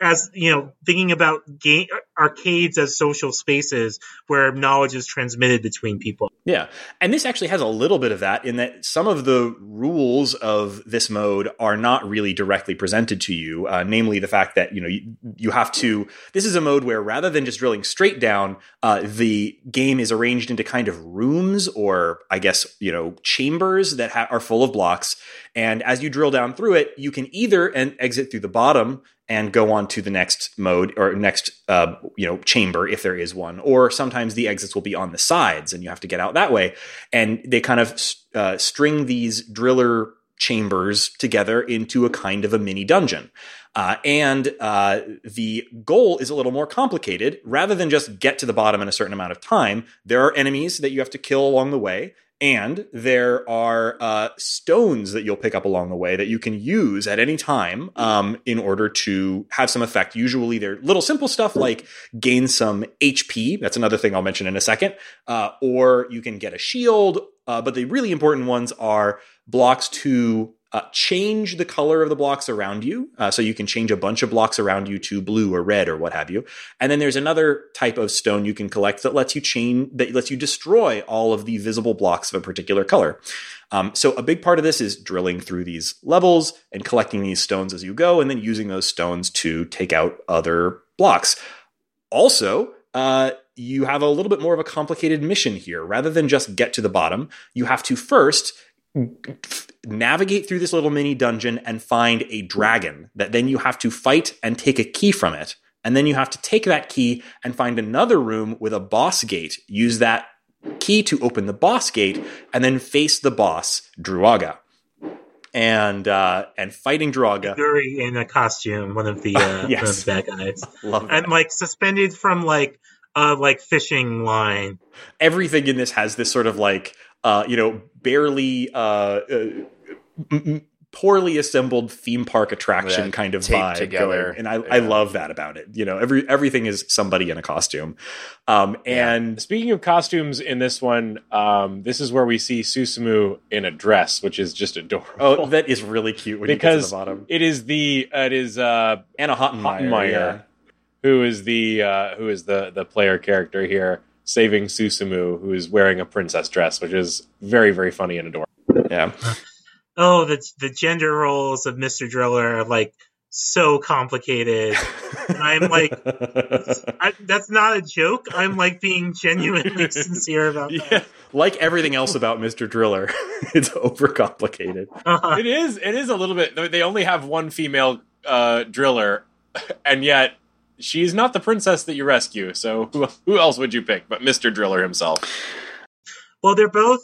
As you know, thinking about game arcades as social spaces where knowledge is transmitted between people. Yeah. And this actually has a little bit of that in that some of the rules of this mode are not really directly presented to you, uh, namely the fact that, you know, you, you have to, this is a mode where rather than just drilling straight down, uh, the game is arranged into kind of rooms or I guess, you know, chambers that ha- are full of blocks. And as you drill down through it, you can either and exit through the bottom and go on to the next mode or next uh, you know chamber if there is one. Or sometimes the exits will be on the sides and you have to get out that way. And they kind of uh, string these driller chambers together into a kind of a mini dungeon. Uh, and uh, the goal is a little more complicated. Rather than just get to the bottom in a certain amount of time there are enemies that you have to kill along the way and there are uh, stones that you'll pick up along the way that you can use at any time um, in order to have some effect. Usually, they're little simple stuff like gain some HP. That's another thing I'll mention in a second. Uh, or you can get a shield. Uh, but the really important ones are blocks to uh, change the color of the blocks around you. Uh, so you can change a bunch of blocks around you to blue or red or what have you. And then there's another type of stone you can collect that lets you chain, that lets you destroy all of the visible blocks of a particular color. Um, so a big part of this is drilling through these levels and collecting these stones as you go, and then using those stones to take out other blocks. Also, uh, you have a little bit more of a complicated mission here. Rather than just get to the bottom, you have to first navigate through this little mini dungeon and find a dragon that then you have to fight and take a key from it. And then you have to take that key and find another room with a boss gate. Use that key to open the boss gate and then face the boss, Druaga. And uh, and fighting Druaga. Yuri in a costume, one of the uh, Yes. one of the bad guys, Love that. and like suspended from like a like fishing line. everything in this has this sort of like uh you know barely uh, uh m- m- poorly assembled theme park attraction Yeah, kind of taped vibe together. going. and I, I love that about it you know every everything is somebody in a costume um and Speaking of costumes in this one, um, this is where we see Susumu in a dress, which is just adorable. oh that is really cute when you get to because the bottom it is the uh, it is uh, Anna Hottenmeier, Hottenmeier, yeah. who is the uh, who is the the player character here, saving Susumu, who is wearing a princess dress, which is very very funny and adorable. yeah Oh, the the gender roles of Mister Driller are like so complicated. And I'm like, I, that's not a joke. I'm like being genuinely sincere about that. yeah, like everything else about Mr. Driller, it's overcomplicated. Uh-huh. It is. It is a little bit. They only have one female uh, driller, and yet she's not the princess that you rescue. So who, who else would you pick but Mister Driller himself? Well, they're both.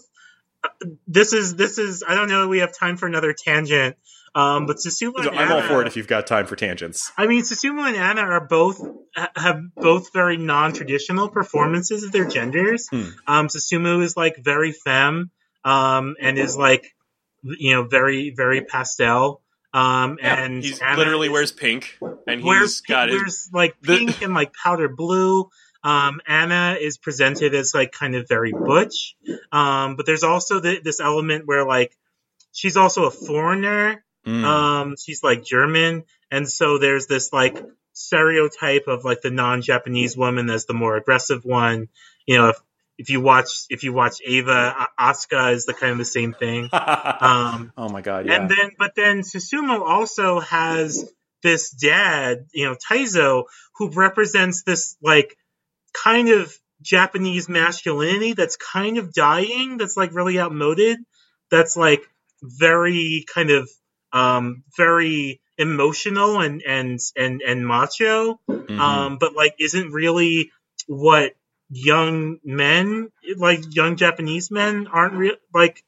uh, This is this is. I don't know. if We have time for another tangent. Um, but Susumu and I'm all for it if you've got time for tangents. I mean, Susumu and Anna are both have both very non-traditional performances of their genders. Hmm. Um, Susumu is like very femme, um, and is like, you know, very very pastel. Um, and he literally wears pink, and he's got his, wears like the- pink and like powder blue. Um, Anna is presented as like kind of very butch. Um, but there's also the, this element where like she's also a foreigner. Mm. Um, she's like German, and so there's this like stereotype of like the non-Japanese woman as the more aggressive one. You know, if if you watch if you watch Eva, Asuka is the kind of the same thing. Um, oh my god, yeah. and then, but then Susumu also has this dad, you know, Taizo, who represents this like kind of Japanese masculinity that's kind of dying, that's like really outmoded, that's like very kind of um very emotional and and and and macho Mhm. um, but like isn't really what young men, like young Japanese men, aren't re- like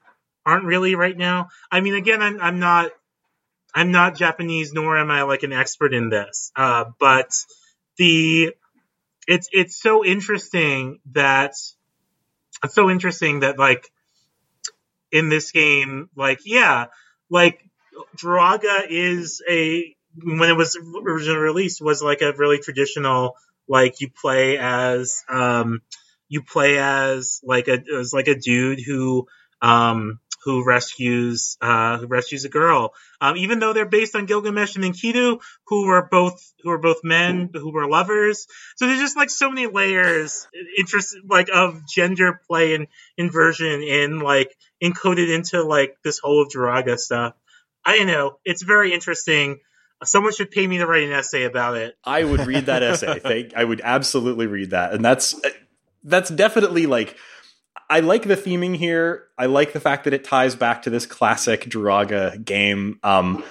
aren't really right now. I mean, again, I'm I'm not I'm not Japanese, nor am I like an expert in this. Uh, but the it's it's so interesting that it's so interesting that like in this game, like yeah, like Druaga is a when it was originally released was like a really traditional like you play as um you play as like a as like a dude who um who rescues uh who rescues a girl. Um even though they're based on Gilgamesh and Enkidu who were both who were both men who were lovers. So there's just like so many layers interest like of gender play and inversion in like encoded into like this whole Druaga stuff. I don't know it's very interesting someone should pay me to write an essay about it I would read that essay. Thank, I would absolutely read that, and that's that's definitely like I like the theming here. I like the fact that it ties back to this classic Druaga game. Um,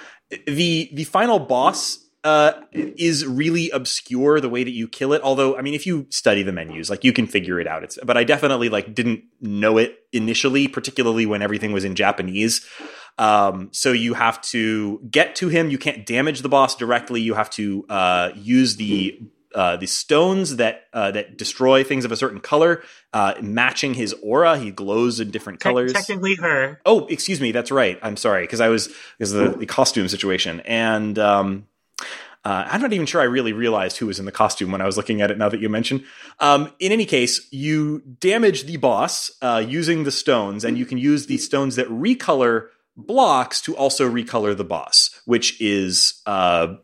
the the final boss uh, is really obscure the way that you kill it. Although, I mean, if you study the menus, like you can figure it out. It's but I definitely like didn't know it initially, particularly when everything was in Japanese. Um, so you have to get to him. You can't damage the boss directly. You have to uh, use the uh, the stones that uh, that destroy things of a certain color, uh, matching his aura. He glows in different Te- colors. technically her Oh, excuse me. That's right. I'm sorry because I was because the, the costume situation and. Um, uh, I'm not even sure I really realized who was in the costume when I was looking at it. Now that you mention, um, in any case, you damage the boss uh, using the stones, and you can use the stones that recolor blocks to also recolor the boss, which is. Uh,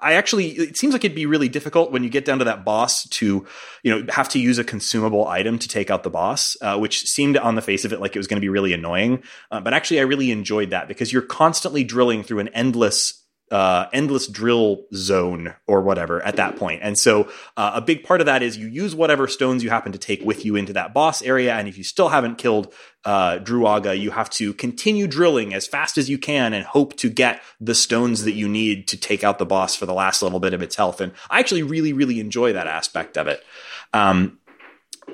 I actually, it seems like it'd be really difficult when you get down to that boss to, you know, have to use a consumable item to take out the boss, uh, which seemed on the face of it like it was going to be really annoying. Uh, but actually, I really enjoyed that because you're constantly drilling through an endless uh, endless drill zone or whatever at that point. And so uh, a big part of that is you use whatever stones you happen to take with you into that boss area. And if you still haven't killed uh, Druaga, you have to continue drilling as fast as you can and hope to get the stones that you need to take out the boss for the last little bit of its health. And I actually really, really enjoy that aspect of it. Um,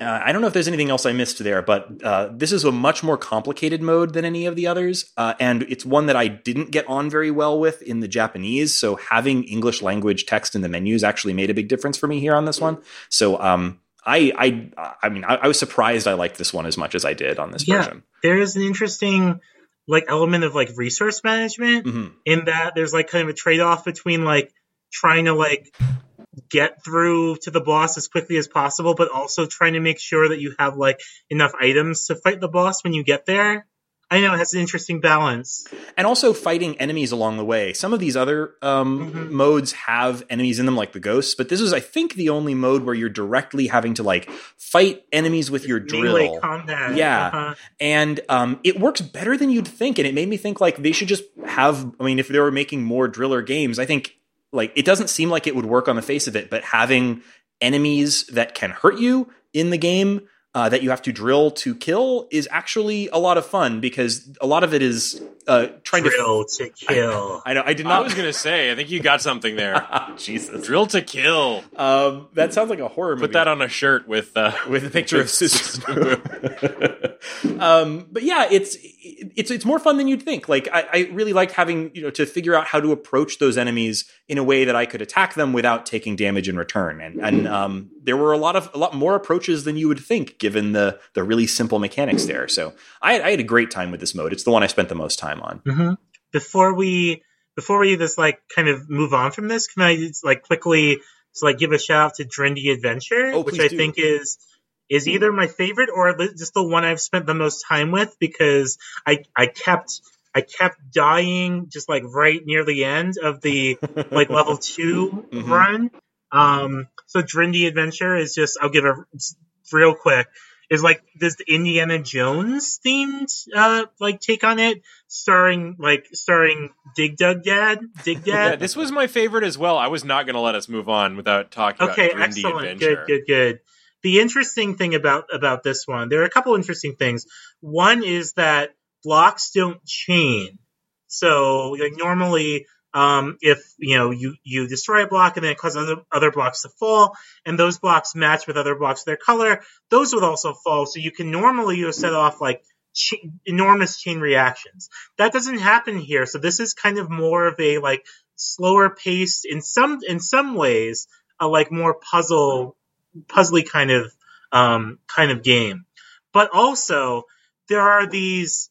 uh, I don't know if there's anything else I missed there, but uh, this is a much more complicated mode than any of the others, uh, and it's one that I didn't get on very well with in the Japanese. So having English language text in the menus actually made a big difference for me here on this one. So um, I, I, I mean, I, I was surprised I liked this one as much as I did on this Yeah. version. there is an interesting like element of like resource management hmm in that there's like kind of a trade-off between like trying to like get through to the boss as quickly as possible but also trying to make sure that you have like enough items to fight the boss when you get there i know it has an interesting balance and also fighting enemies along the way. Some of these other um, Mhm. modes have enemies in them, like the ghosts, but this is, I think, the only mode where you're directly having to like fight enemies with your melee drill. combat Yeah. uh-huh. and um, it works better than you'd think and it made me think like they should just have i mean if they were making more driller games i think like it doesn't seem like it would work on the face of it, but having enemies that can hurt you in the game uh, that you have to drill to kill is actually a lot of fun because a lot of it is uh, trying to. Drill to kill. I know I did not. I not. was gonna say, I think you got something there. Jesus, Drill to kill. um, that sounds like a horror movie. Put that on a shirt with uh, with a picture of with Suzuki. um, but yeah, it's it's it's more fun than you'd think. Like I, I really liked having you know to figure out how to approach those enemies in a way that I could attack them without taking damage in return. And and um, there were a lot of a lot more approaches than you would think, given the the really simple mechanics there. So I, I had a great time with this mode. It's the one I spent the most time on. hmm Before we before we just like kind of move on from this, can I just like quickly just like give a shout out to Drindy Adventure, Oh, which I do. think is is either my favorite or just the one I've spent the most time with because I I kept I kept dying just like right near the end of the like level 2 Mhm. run. Um, so Drindy Adventure is just I'll give a real quick is like this Indiana Jones themed uh like take on it, starring like starring Dig Dug Dad, Dig Dad. Yeah, this was my favorite as well. I was not going to let us move on without talking okay, about excellent, Adventure. good, good, good. The interesting thing about about this one, there are a couple interesting things. One is that blocks don't chain. So like normally, um, if you know you you destroy a block and then it causes other, other blocks to fall, and those blocks match with other blocks their color, those would also fall. So you can normally you set off like cha- enormous chain reactions. That doesn't happen here. So this is kind of more of a like slower paced in some in some ways, a like more puzzle puzzly kind of um, kind of game. But also there are these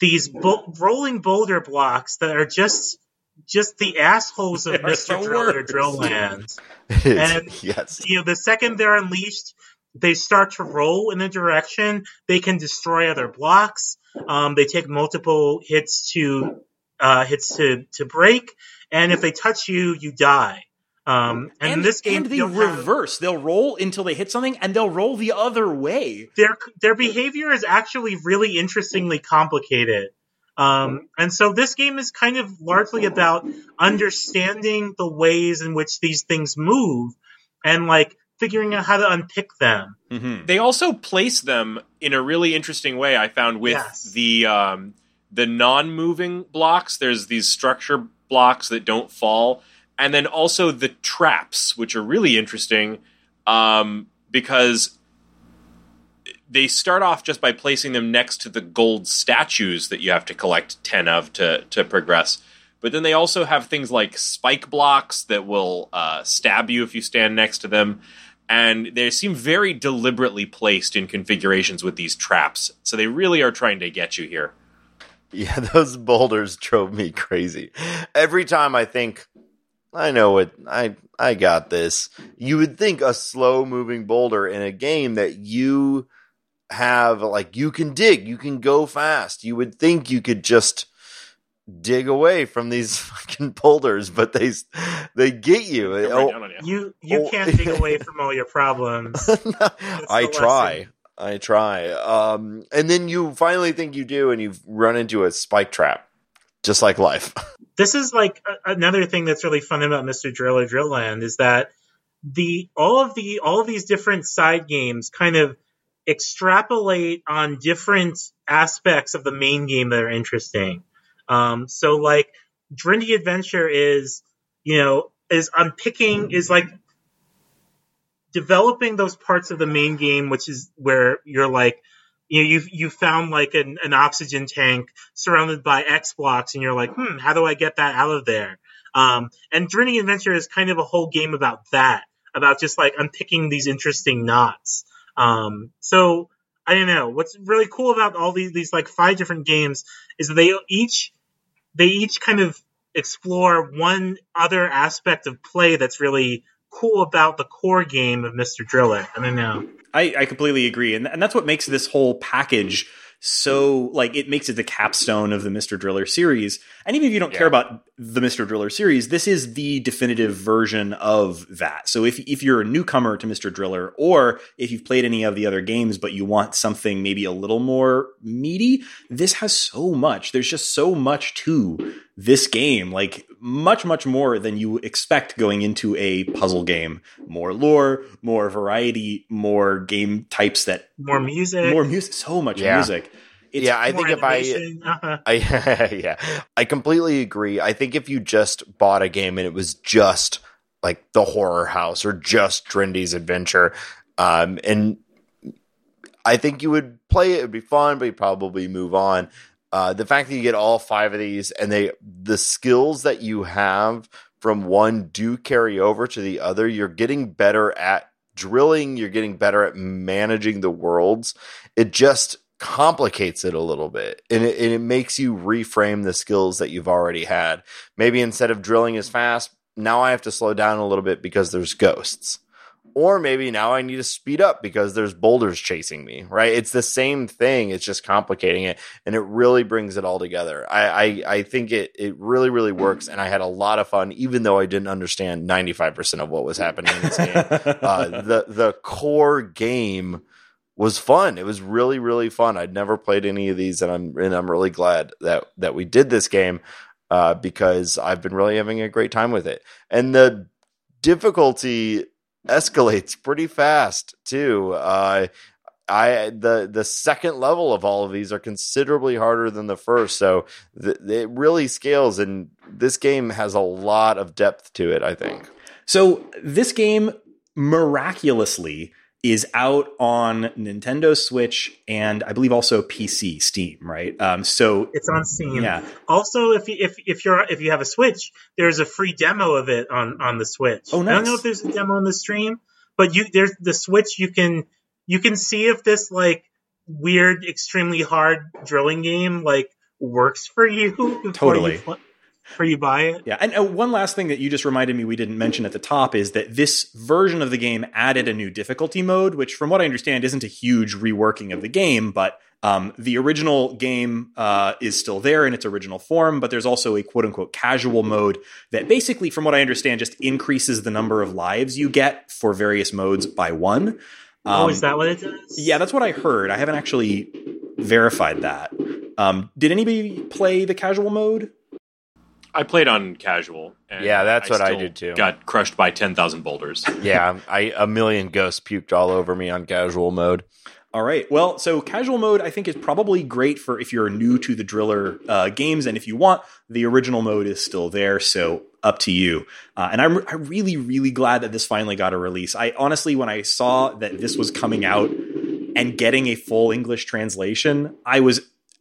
these bou- rolling boulder blocks that are just just the assholes of Mr. Drill Driller worst. Drill Land. It is. And- yes. You know, the second they're unleashed, they start to roll in a direction. They can destroy other blocks. Um, they take multiple hits to uh, hits to to break, and if they touch you, you die. Um, and, in this game, and they you don't have- reverse. They'll roll until they hit something, and they'll roll the other way. their their behavior is actually really interestingly complicated. Um, and so this game is kind of largely about understanding the ways in which these things move and like figuring out how to unpick them. Mm-hmm. They also place them in a really interesting way. I found with Yes. the um, the non-moving blocks. There's these structure blocks that don't fall, and then also the traps, which are really interesting um, because they start off just by placing them next to the gold statues that you have to collect 10 of to, to progress. But then they also have things like spike blocks that will uh, stab you if you stand next to them. And they seem very deliberately placed in configurations with these traps. So they really are trying to get you here. Yeah, those boulders drove me crazy. Every time I think, I know it, I I got this. You would think a slow moving boulder in a game that you have like you can dig, you can go fast. You would think you could just dig away from these fucking boulders, but they they get you. Come right Oh, you. You you Oh. can't dig away from all your problems. I try. lesson. I try. Um, and then you finally think you do, and you run into a spike trap, just like life. this is like a- another thing that's really fun about Mr. Driller Land is that the all of the all of these different side games kind of extrapolate on different aspects of the main game that are interesting. Um, so like Drindy Adventure is, you know, is unpicking is like developing those parts of the main game, which is where you're like, you know, you you found like an, an oxygen tank surrounded by X blocks, and you're like, hmm, how do I get that out of there? Um, and Drindy Adventure is kind of a whole game about that, about just like unpicking these interesting knots. Um, so I don't know. What's really cool about all these these like five different games is that they each they each kind of explore one other aspect of play that's really cool about the core game of Mr. Driller. I don't know. I, I completely agree, and and that's what makes this whole package so like it makes it the capstone of the Mr. Driller series. And even if you don't Yeah. care about the Mr. Driller series, this is the definitive version of that. So if if you're a newcomer to Mr. Driller, or if you've played any of the other games but you want something maybe a little more meaty, this has so much. There's just so much to this game. Like much, much more than you expect going into a puzzle game. More lore, more variety, more game types that More music. more music, so much Yeah. music. It's, yeah, I more think if I. Uh-huh. I yeah, I completely agree. I think if you just bought a game and it was just like the horror house or just Drindy's adventure, um, and I think you would play it, it'd be fun, but you'd probably move on. Uh, the fact that you get all five of these and they the skills that you have from one do carry over to the other, you're getting better at drilling, you're getting better at managing the worlds. It just complicates it a little bit and it, and it makes you reframe the skills that you've already had. Maybe instead of drilling as fast, now I have to slow down a little bit because there's ghosts. Or maybe now I need to speed up because there's boulders chasing me, right? It's the same thing. It's just complicating it and it really brings it all together. I, I, I think it, it really, really works. And I had a lot of fun, even though I didn't understand 95% of what was happening in this game. uh, the, the core game was fun. It was really, really fun. I'd never played any of these and I'm, and I'm really glad that, that we did this game, uh, because I've been really having a great time with it. And the difficulty escalates pretty fast too. Uh, I the the second level of all of these are considerably harder than the first, so th- it really scales. And this game has a lot of depth to it. I think. So this game miraculously is out on Nintendo Switch and I believe also PC, Steam, right? Um, so It's on Steam. yeah, Also, if you, if if you're if you have a Switch, there's a free demo of it on on the Switch. Oh, I don't know if there's a demo on the Steam, but you there's the Switch. You can you can see if this like weird, extremely hard drilling game like works for you. Totally. You, fl- before you buy it. Yeah, and uh, one last thing that you just reminded me we didn't mention at the top is that this version of the game added a new difficulty mode, which, from what I understand, isn't a huge reworking of the game, but um, the original game uh, is still there in its original form. But there's also a quote unquote casual mode that basically, from what I understand, just increases the number of lives you get for various modes by one. oh, Um, is that what it does? Yeah, that's what I heard. I haven't actually verified that. Um, did anybody play the casual mode? I played on casual. And Yeah, that's what I did too. Got crushed by ten thousand boulders. Yeah, I a million ghosts puked all over me on casual mode. All right. Well, so casual mode I think is probably great for if you're new to the Driller uh, games, and if you want, the original mode is still there. So up to you. Uh, and I'm I'm really really glad that this finally got a release. I honestly, when I saw that this was coming out and getting a full English translation, I was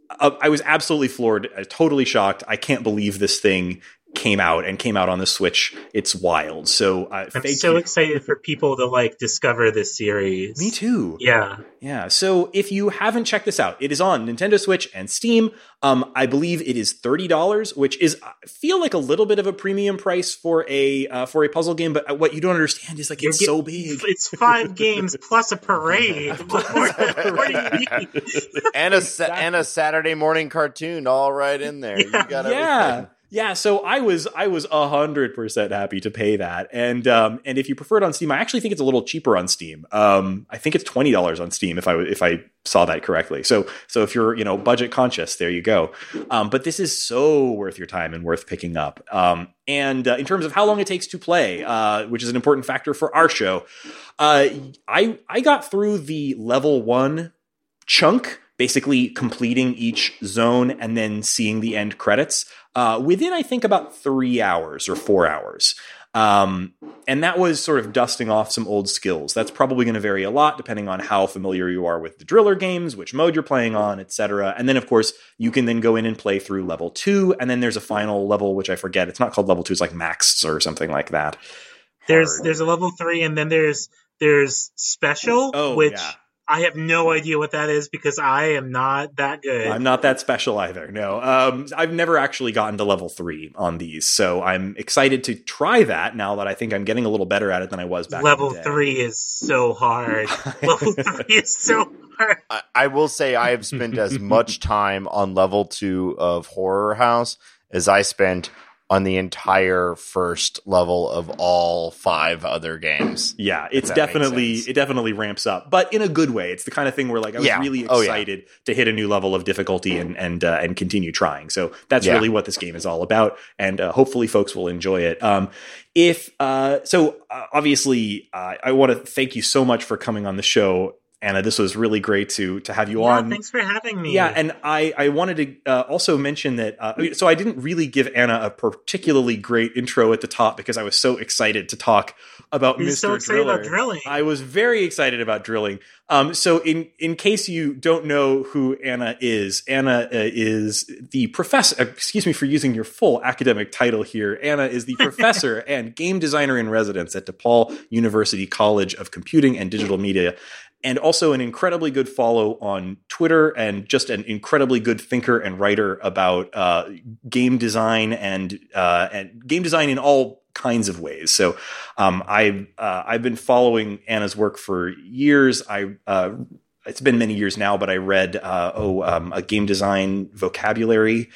I was absolutely floored, uh, totally shocked. I can't believe this thing came out and came out on the Switch. It's wild. So uh, I'm thank so you. excited for people to like discover this series. Me too. Yeah. Yeah. So if you haven't checked this out, it is on Nintendo Switch and Steam. Um, I believe it is thirty dollars, which is I feel like a little bit of a premium price for a uh, for a puzzle game. But what you don't understand is like it's You're so big. It's five games plus a parade. What more- what do you need? And a sa- and a Saturday morning cartoon all right in there. You got yeah. everything. Yeah, so I was I was hundred percent happy to pay that, and um, and if you prefer it on Steam, I actually think it's a little cheaper on Steam. Um, I think it's twenty dollars on Steam if I if I saw that correctly. So so if you're you know budget conscious, there you go. Um, but this is so worth your time and worth picking up. Um, and uh, in terms of how long it takes to play, uh, which is an important factor for our show, uh, I I got through the level one chunk, basically completing each zone and then seeing the end credits uh, within, I think, about three hours or four hours. Um, and that was sort of dusting off some old skills. That's probably going to vary a lot depending on how familiar you are with the driller games, which mode you're playing on, etc. And then, of course, you can then go in and play through level two, and then there's a final level, which I forget. It's not called level two; it's like Max or something like that. There's Hard. there's a level three, and then there's there's special, Oh, which yeah. I have no idea what that is because I am not that good. I'm not that special either. No, um, I've never actually gotten to level three on these, so I'm excited to try that now that I think I'm getting a little better at it than I was back. in level the day. three is so hard. level three is so hard. I, I will say I have spent as much time on level two of Horror House as I spent on the entire first level of all five other games. Yeah, it's definitely it definitely ramps up, but in a good way. It's the kind of thing where like I was Yeah. really Oh, yeah. excited to hit a new level of difficulty and and uh, and continue trying. So that's Yeah. really what this game is all about, and uh, hopefully folks will enjoy it. Um, if uh, so, uh, obviously, uh, I want to thank you so much for coming on the show, Anna. This was really great to to have you Yeah, on. thanks for having me. Yeah, and I I wanted to uh, also mention that uh, so I didn't really give Anna a particularly great intro at the top because I was so excited to talk about You're Mr. so excited Driller. about drilling. I was very excited about drilling. Um, so in in case you don't know who Anna is, Anna uh, is the professor. uh, Excuse me for using your full academic title here. Anna is the professor and game designer in residence at DePaul University College of Computing and Digital Media. And also an incredibly good follow on Twitter, and just an incredibly good thinker and writer about uh, game design and uh, and game design in all kinds of ways. So um, I've uh, I've been following Anna's work for years. I uh, it's been many years now, but I read uh, oh um, a game design vocabulary,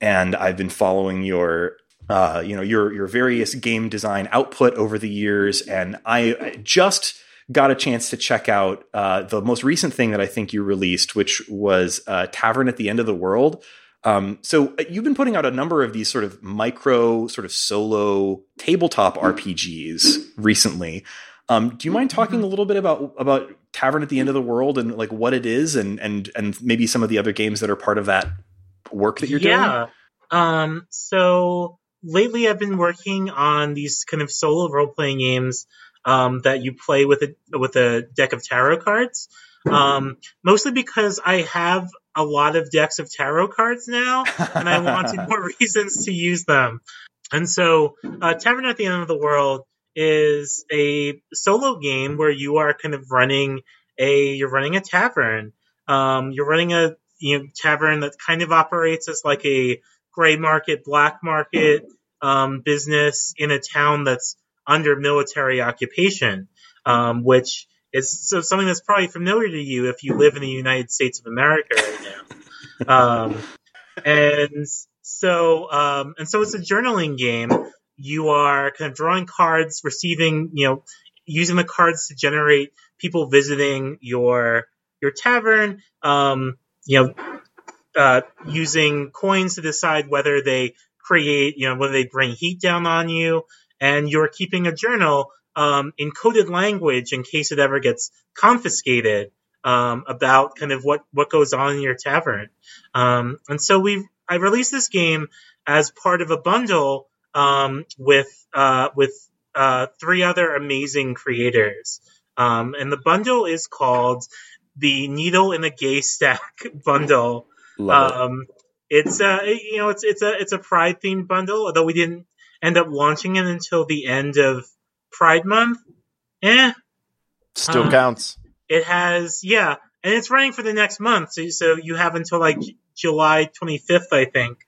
and I've been following your uh, you know your your various game design output over the years, and I I just got a chance to check out uh, the most recent thing that I think you released, which was uh, Tavern at the End of the World. Um, so uh, you've been putting out a number of these sort of micro, sort of solo tabletop RPGs recently. Um, do you mind talking a little bit about about Tavern at the End of the World and like what it is, and and and maybe some of the other games that are part of that work that you're doing? yeah. Um, so lately I've been working on these kind of solo role playing games um, that you play with a with a deck of tarot cards. Um, mostly because I have a lot of decks of tarot cards now, and I wanted more reasons to use them. And so, uh, Tavern at the End of the World is a solo game where you are kind of running a you're running a tavern. Um, you're running a you know tavern that kind of operates as like a gray market, black market um, business in a town that's under military occupation, um, which is so something that's probably familiar to you if you live in the United States of America right now. Um, and so, um, and so it's a journaling game. You are kind of drawing cards, receiving, you know, using the cards to generate people visiting your your tavern. Um, you know, uh, using coins to decide whether they create, you know, whether they bring heat down on you, and you're keeping a journal um, in coded language in case it ever gets confiscated um, about kind of what what goes on in your tavern. Um, and so we I released this game as part of a bundle um, with uh, with uh, three other amazing creators. Um, and the bundle is called the Needle in a Gay Stack bundle. Love it. Um, it's a you know it's it's a it's a Pride themed bundle, although we didn't end up launching it until the end of Pride Month. Eh, Still counts. it has yeah, and it's running for the next month, so so you have until like J- July 25th, I think.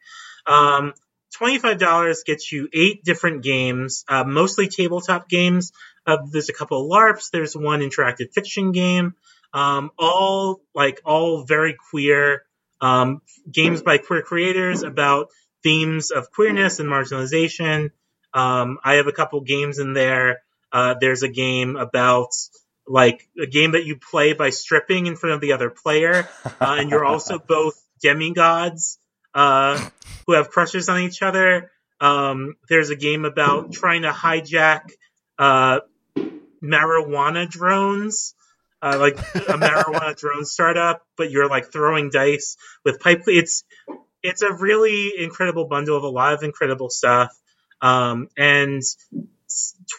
Um, $25 gets you eight different games, uh, mostly tabletop games. Uh, there's a couple of LARPs. There's one interactive fiction game. Um, all like all very queer um, games by queer creators about themes of queerness and marginalization. Um, I have a couple games in there. Uh, there's a game about like a game that you play by stripping in front of the other player, uh, and you're also both demigods uh, who have crushes on each other. Um, there's a game about trying to hijack uh, marijuana drones, uh, like a marijuana drone startup, but you're like throwing dice with pipe. It's it's a really incredible bundle of a lot of incredible stuff, um, and.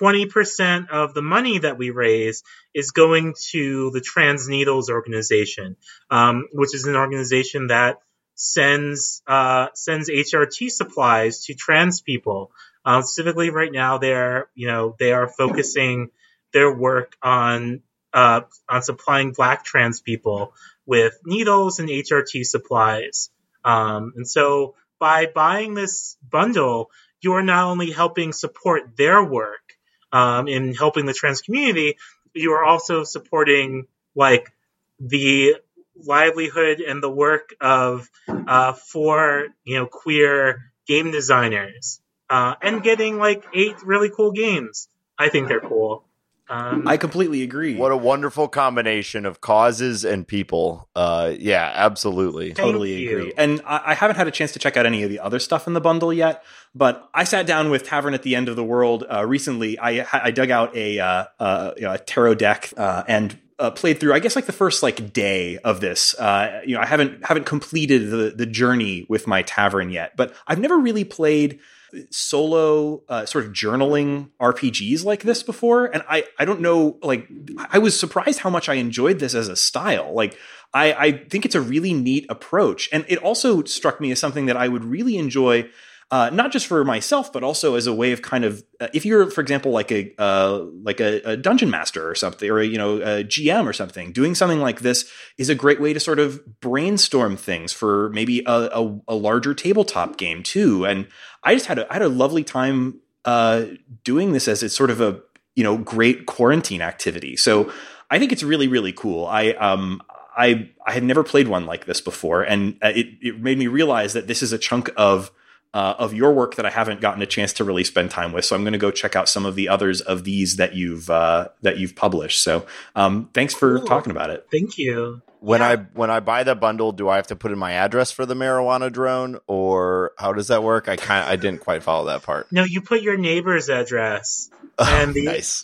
20% of the money that we raise is going to the Trans Needles organization, um, which is an organization that sends uh, sends HRT supplies to trans people. Um, specifically, right now, they're you know they are focusing their work on uh, on supplying Black trans people with needles and HRT supplies. Um, and so, by buying this bundle, you are not only helping support their work um, in helping the trans community, you are also supporting like the livelihood and the work of uh, four you know queer game designers uh, and getting like eight really cool games. I think they're cool. Um, I completely agree. What a wonderful combination of causes and people. Uh, yeah, absolutely. Thank totally you. agree. And I, I haven't had a chance to check out any of the other stuff in the bundle yet. But I sat down with Tavern at the End of the World uh, recently. I, I dug out a, uh, uh, you know, a tarot deck uh, and uh, played through. I guess like the first like day of this. Uh, you know, I haven't haven't completed the the journey with my Tavern yet. But I've never really played solo uh, sort of journaling RPGs like this before, and I I don't know like I was surprised how much I enjoyed this as a style. Like I I think it's a really neat approach, and it also struck me as something that I would really enjoy. Uh, not just for myself, but also as a way of kind of, uh, if you're, for example, like a uh, like a, a dungeon master or something, or a, you know a GM or something, doing something like this is a great way to sort of brainstorm things for maybe a, a, a larger tabletop game too. And I just had a I had a lovely time uh, doing this as it's sort of a you know great quarantine activity. So I think it's really really cool. I um I I had never played one like this before, and uh, it it made me realize that this is a chunk of uh, of your work that I haven't gotten a chance to really spend time with. So I'm going to go check out some of the others of these that you've uh, that you've published. So um, thanks for Cool. talking about it. Thank you. When Yeah. I when I buy the bundle, do I have to put in my address for the marijuana drone, or how does that work? I kind I didn't quite follow that part. No, you put your neighbor's address, and the nice,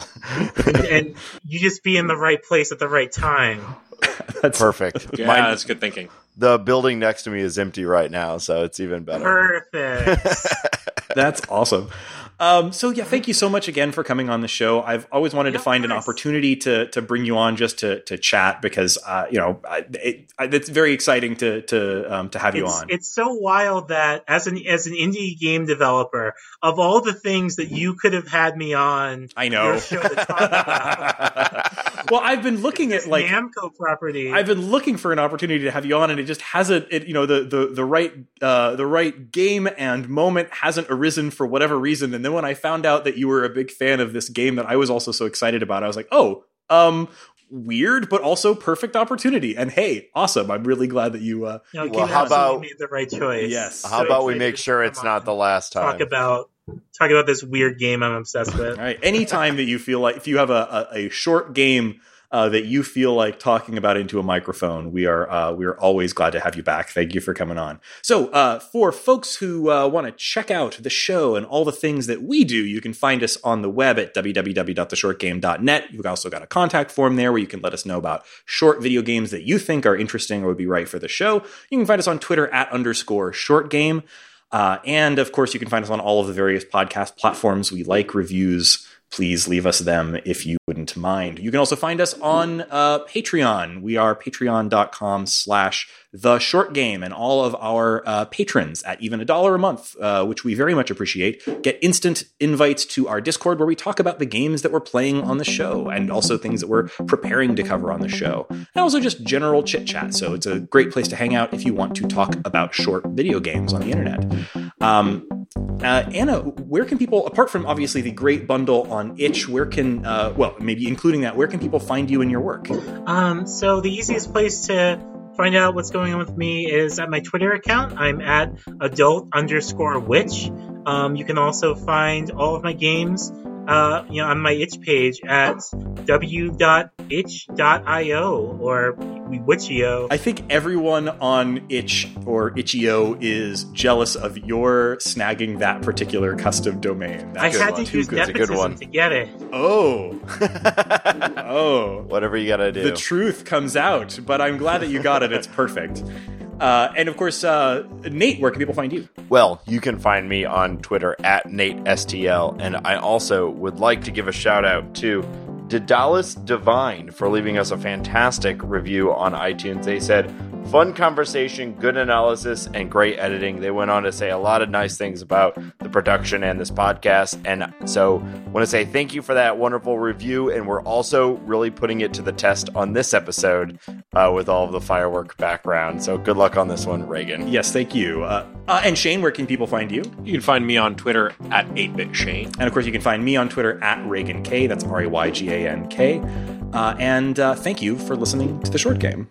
and you just be in the right place at the right time. That's perfect. Yeah, Mine- that's good thinking. The building next to me is empty right now, so it's even better. Perfect. That's awesome. Um, so yeah, thank you so much again for coming on the show. I've always wanted Yeah, to find an opportunity to to bring you on just to to chat because uh, you know I- it, I, it's very exciting to to um, to have you it's, on. it's so wild that as an as an indie game developer, of all the things that you could have had me on, I know. your show to talk about, well, I've been looking at like Namco property. I've been looking for an opportunity to have you on, and it just hasn't. It, you know, the the the right uh, the right game and moment hasn't arisen for whatever reason. And then when I found out that you were a big fan of this game that I was also so excited about, I was like, oh, um, weird, but also perfect opportunity. And hey, awesome! I'm really glad that you. Uh, no, Well, how about- made the right choice. Yes. How So about we make sure it's not the last time? Talk about talk about this weird game I'm obsessed with. all right, anytime that you feel like if you have a, a, a short game. Uh, that you feel like talking about into a microphone, we are uh, we are always glad to have you back. Thank you for coming on. So, uh, for folks who uh, want to check out the show and all the things that we do, you can find us on the web at www.theshortgame.net. You've also got a contact form there where you can let us know about short video games that you think are interesting or would be right for the show. You can find us on Twitter at underscore short game. Uh, and of course, you can find us on all of the various podcast platforms. We like reviews. Please leave us them if you wouldn't mind. You can also find us on uh, Patreon. We are patreon.com slash the short game and all of our uh, patrons at even a dollar a month, uh, which we very much appreciate, get instant invites to our Discord where we talk about the games that we're playing on the show and also things that we're preparing to cover on the show. And also just general chit chat. So it's a great place to hang out if you want to talk about short video games on the internet. Um, uh, Anna, where can people, apart from obviously the great bundle on itch, where can, uh, well, maybe including that, where can people find you and your work? Um, so the easiest place to find out what's going on with me is at my Twitter account. I'm at adult underscore witch. Um, you can also find all of my games, uh, you know, on my itch page at w.itch.io or witch.io. I think everyone on itch or itch.io is jealous of your snagging that particular custom domain. I That's had one. to use good. A good nepotism one. to get it. oh, oh. Whatever you gotta do. the truth comes out, but I'm glad that you got it. It's perfect. Uh, and of course, uh, Nate, where can people find you? Well, you can find me on Twitter at NateSTL, and I also would like to give a shout out to Daedalus Divine for leaving us a fantastic review on iTunes. They said, fun conversation, good analysis, and great editing. They went on to say a lot of nice things about the production and this podcast. And so, want to say thank you for that wonderful review. And we're also really putting it to the test on this episode uh, with all of the firework background. So, good luck on this one, Raygan. Yes, thank you. Uh, uh, and Shane, where can people find you? You can find me on Twitter at 8bitshane. And of course, you can find me on Twitter at Raygan K. That's R A Y G A N K. Uh, and uh, thank you for listening to the short game.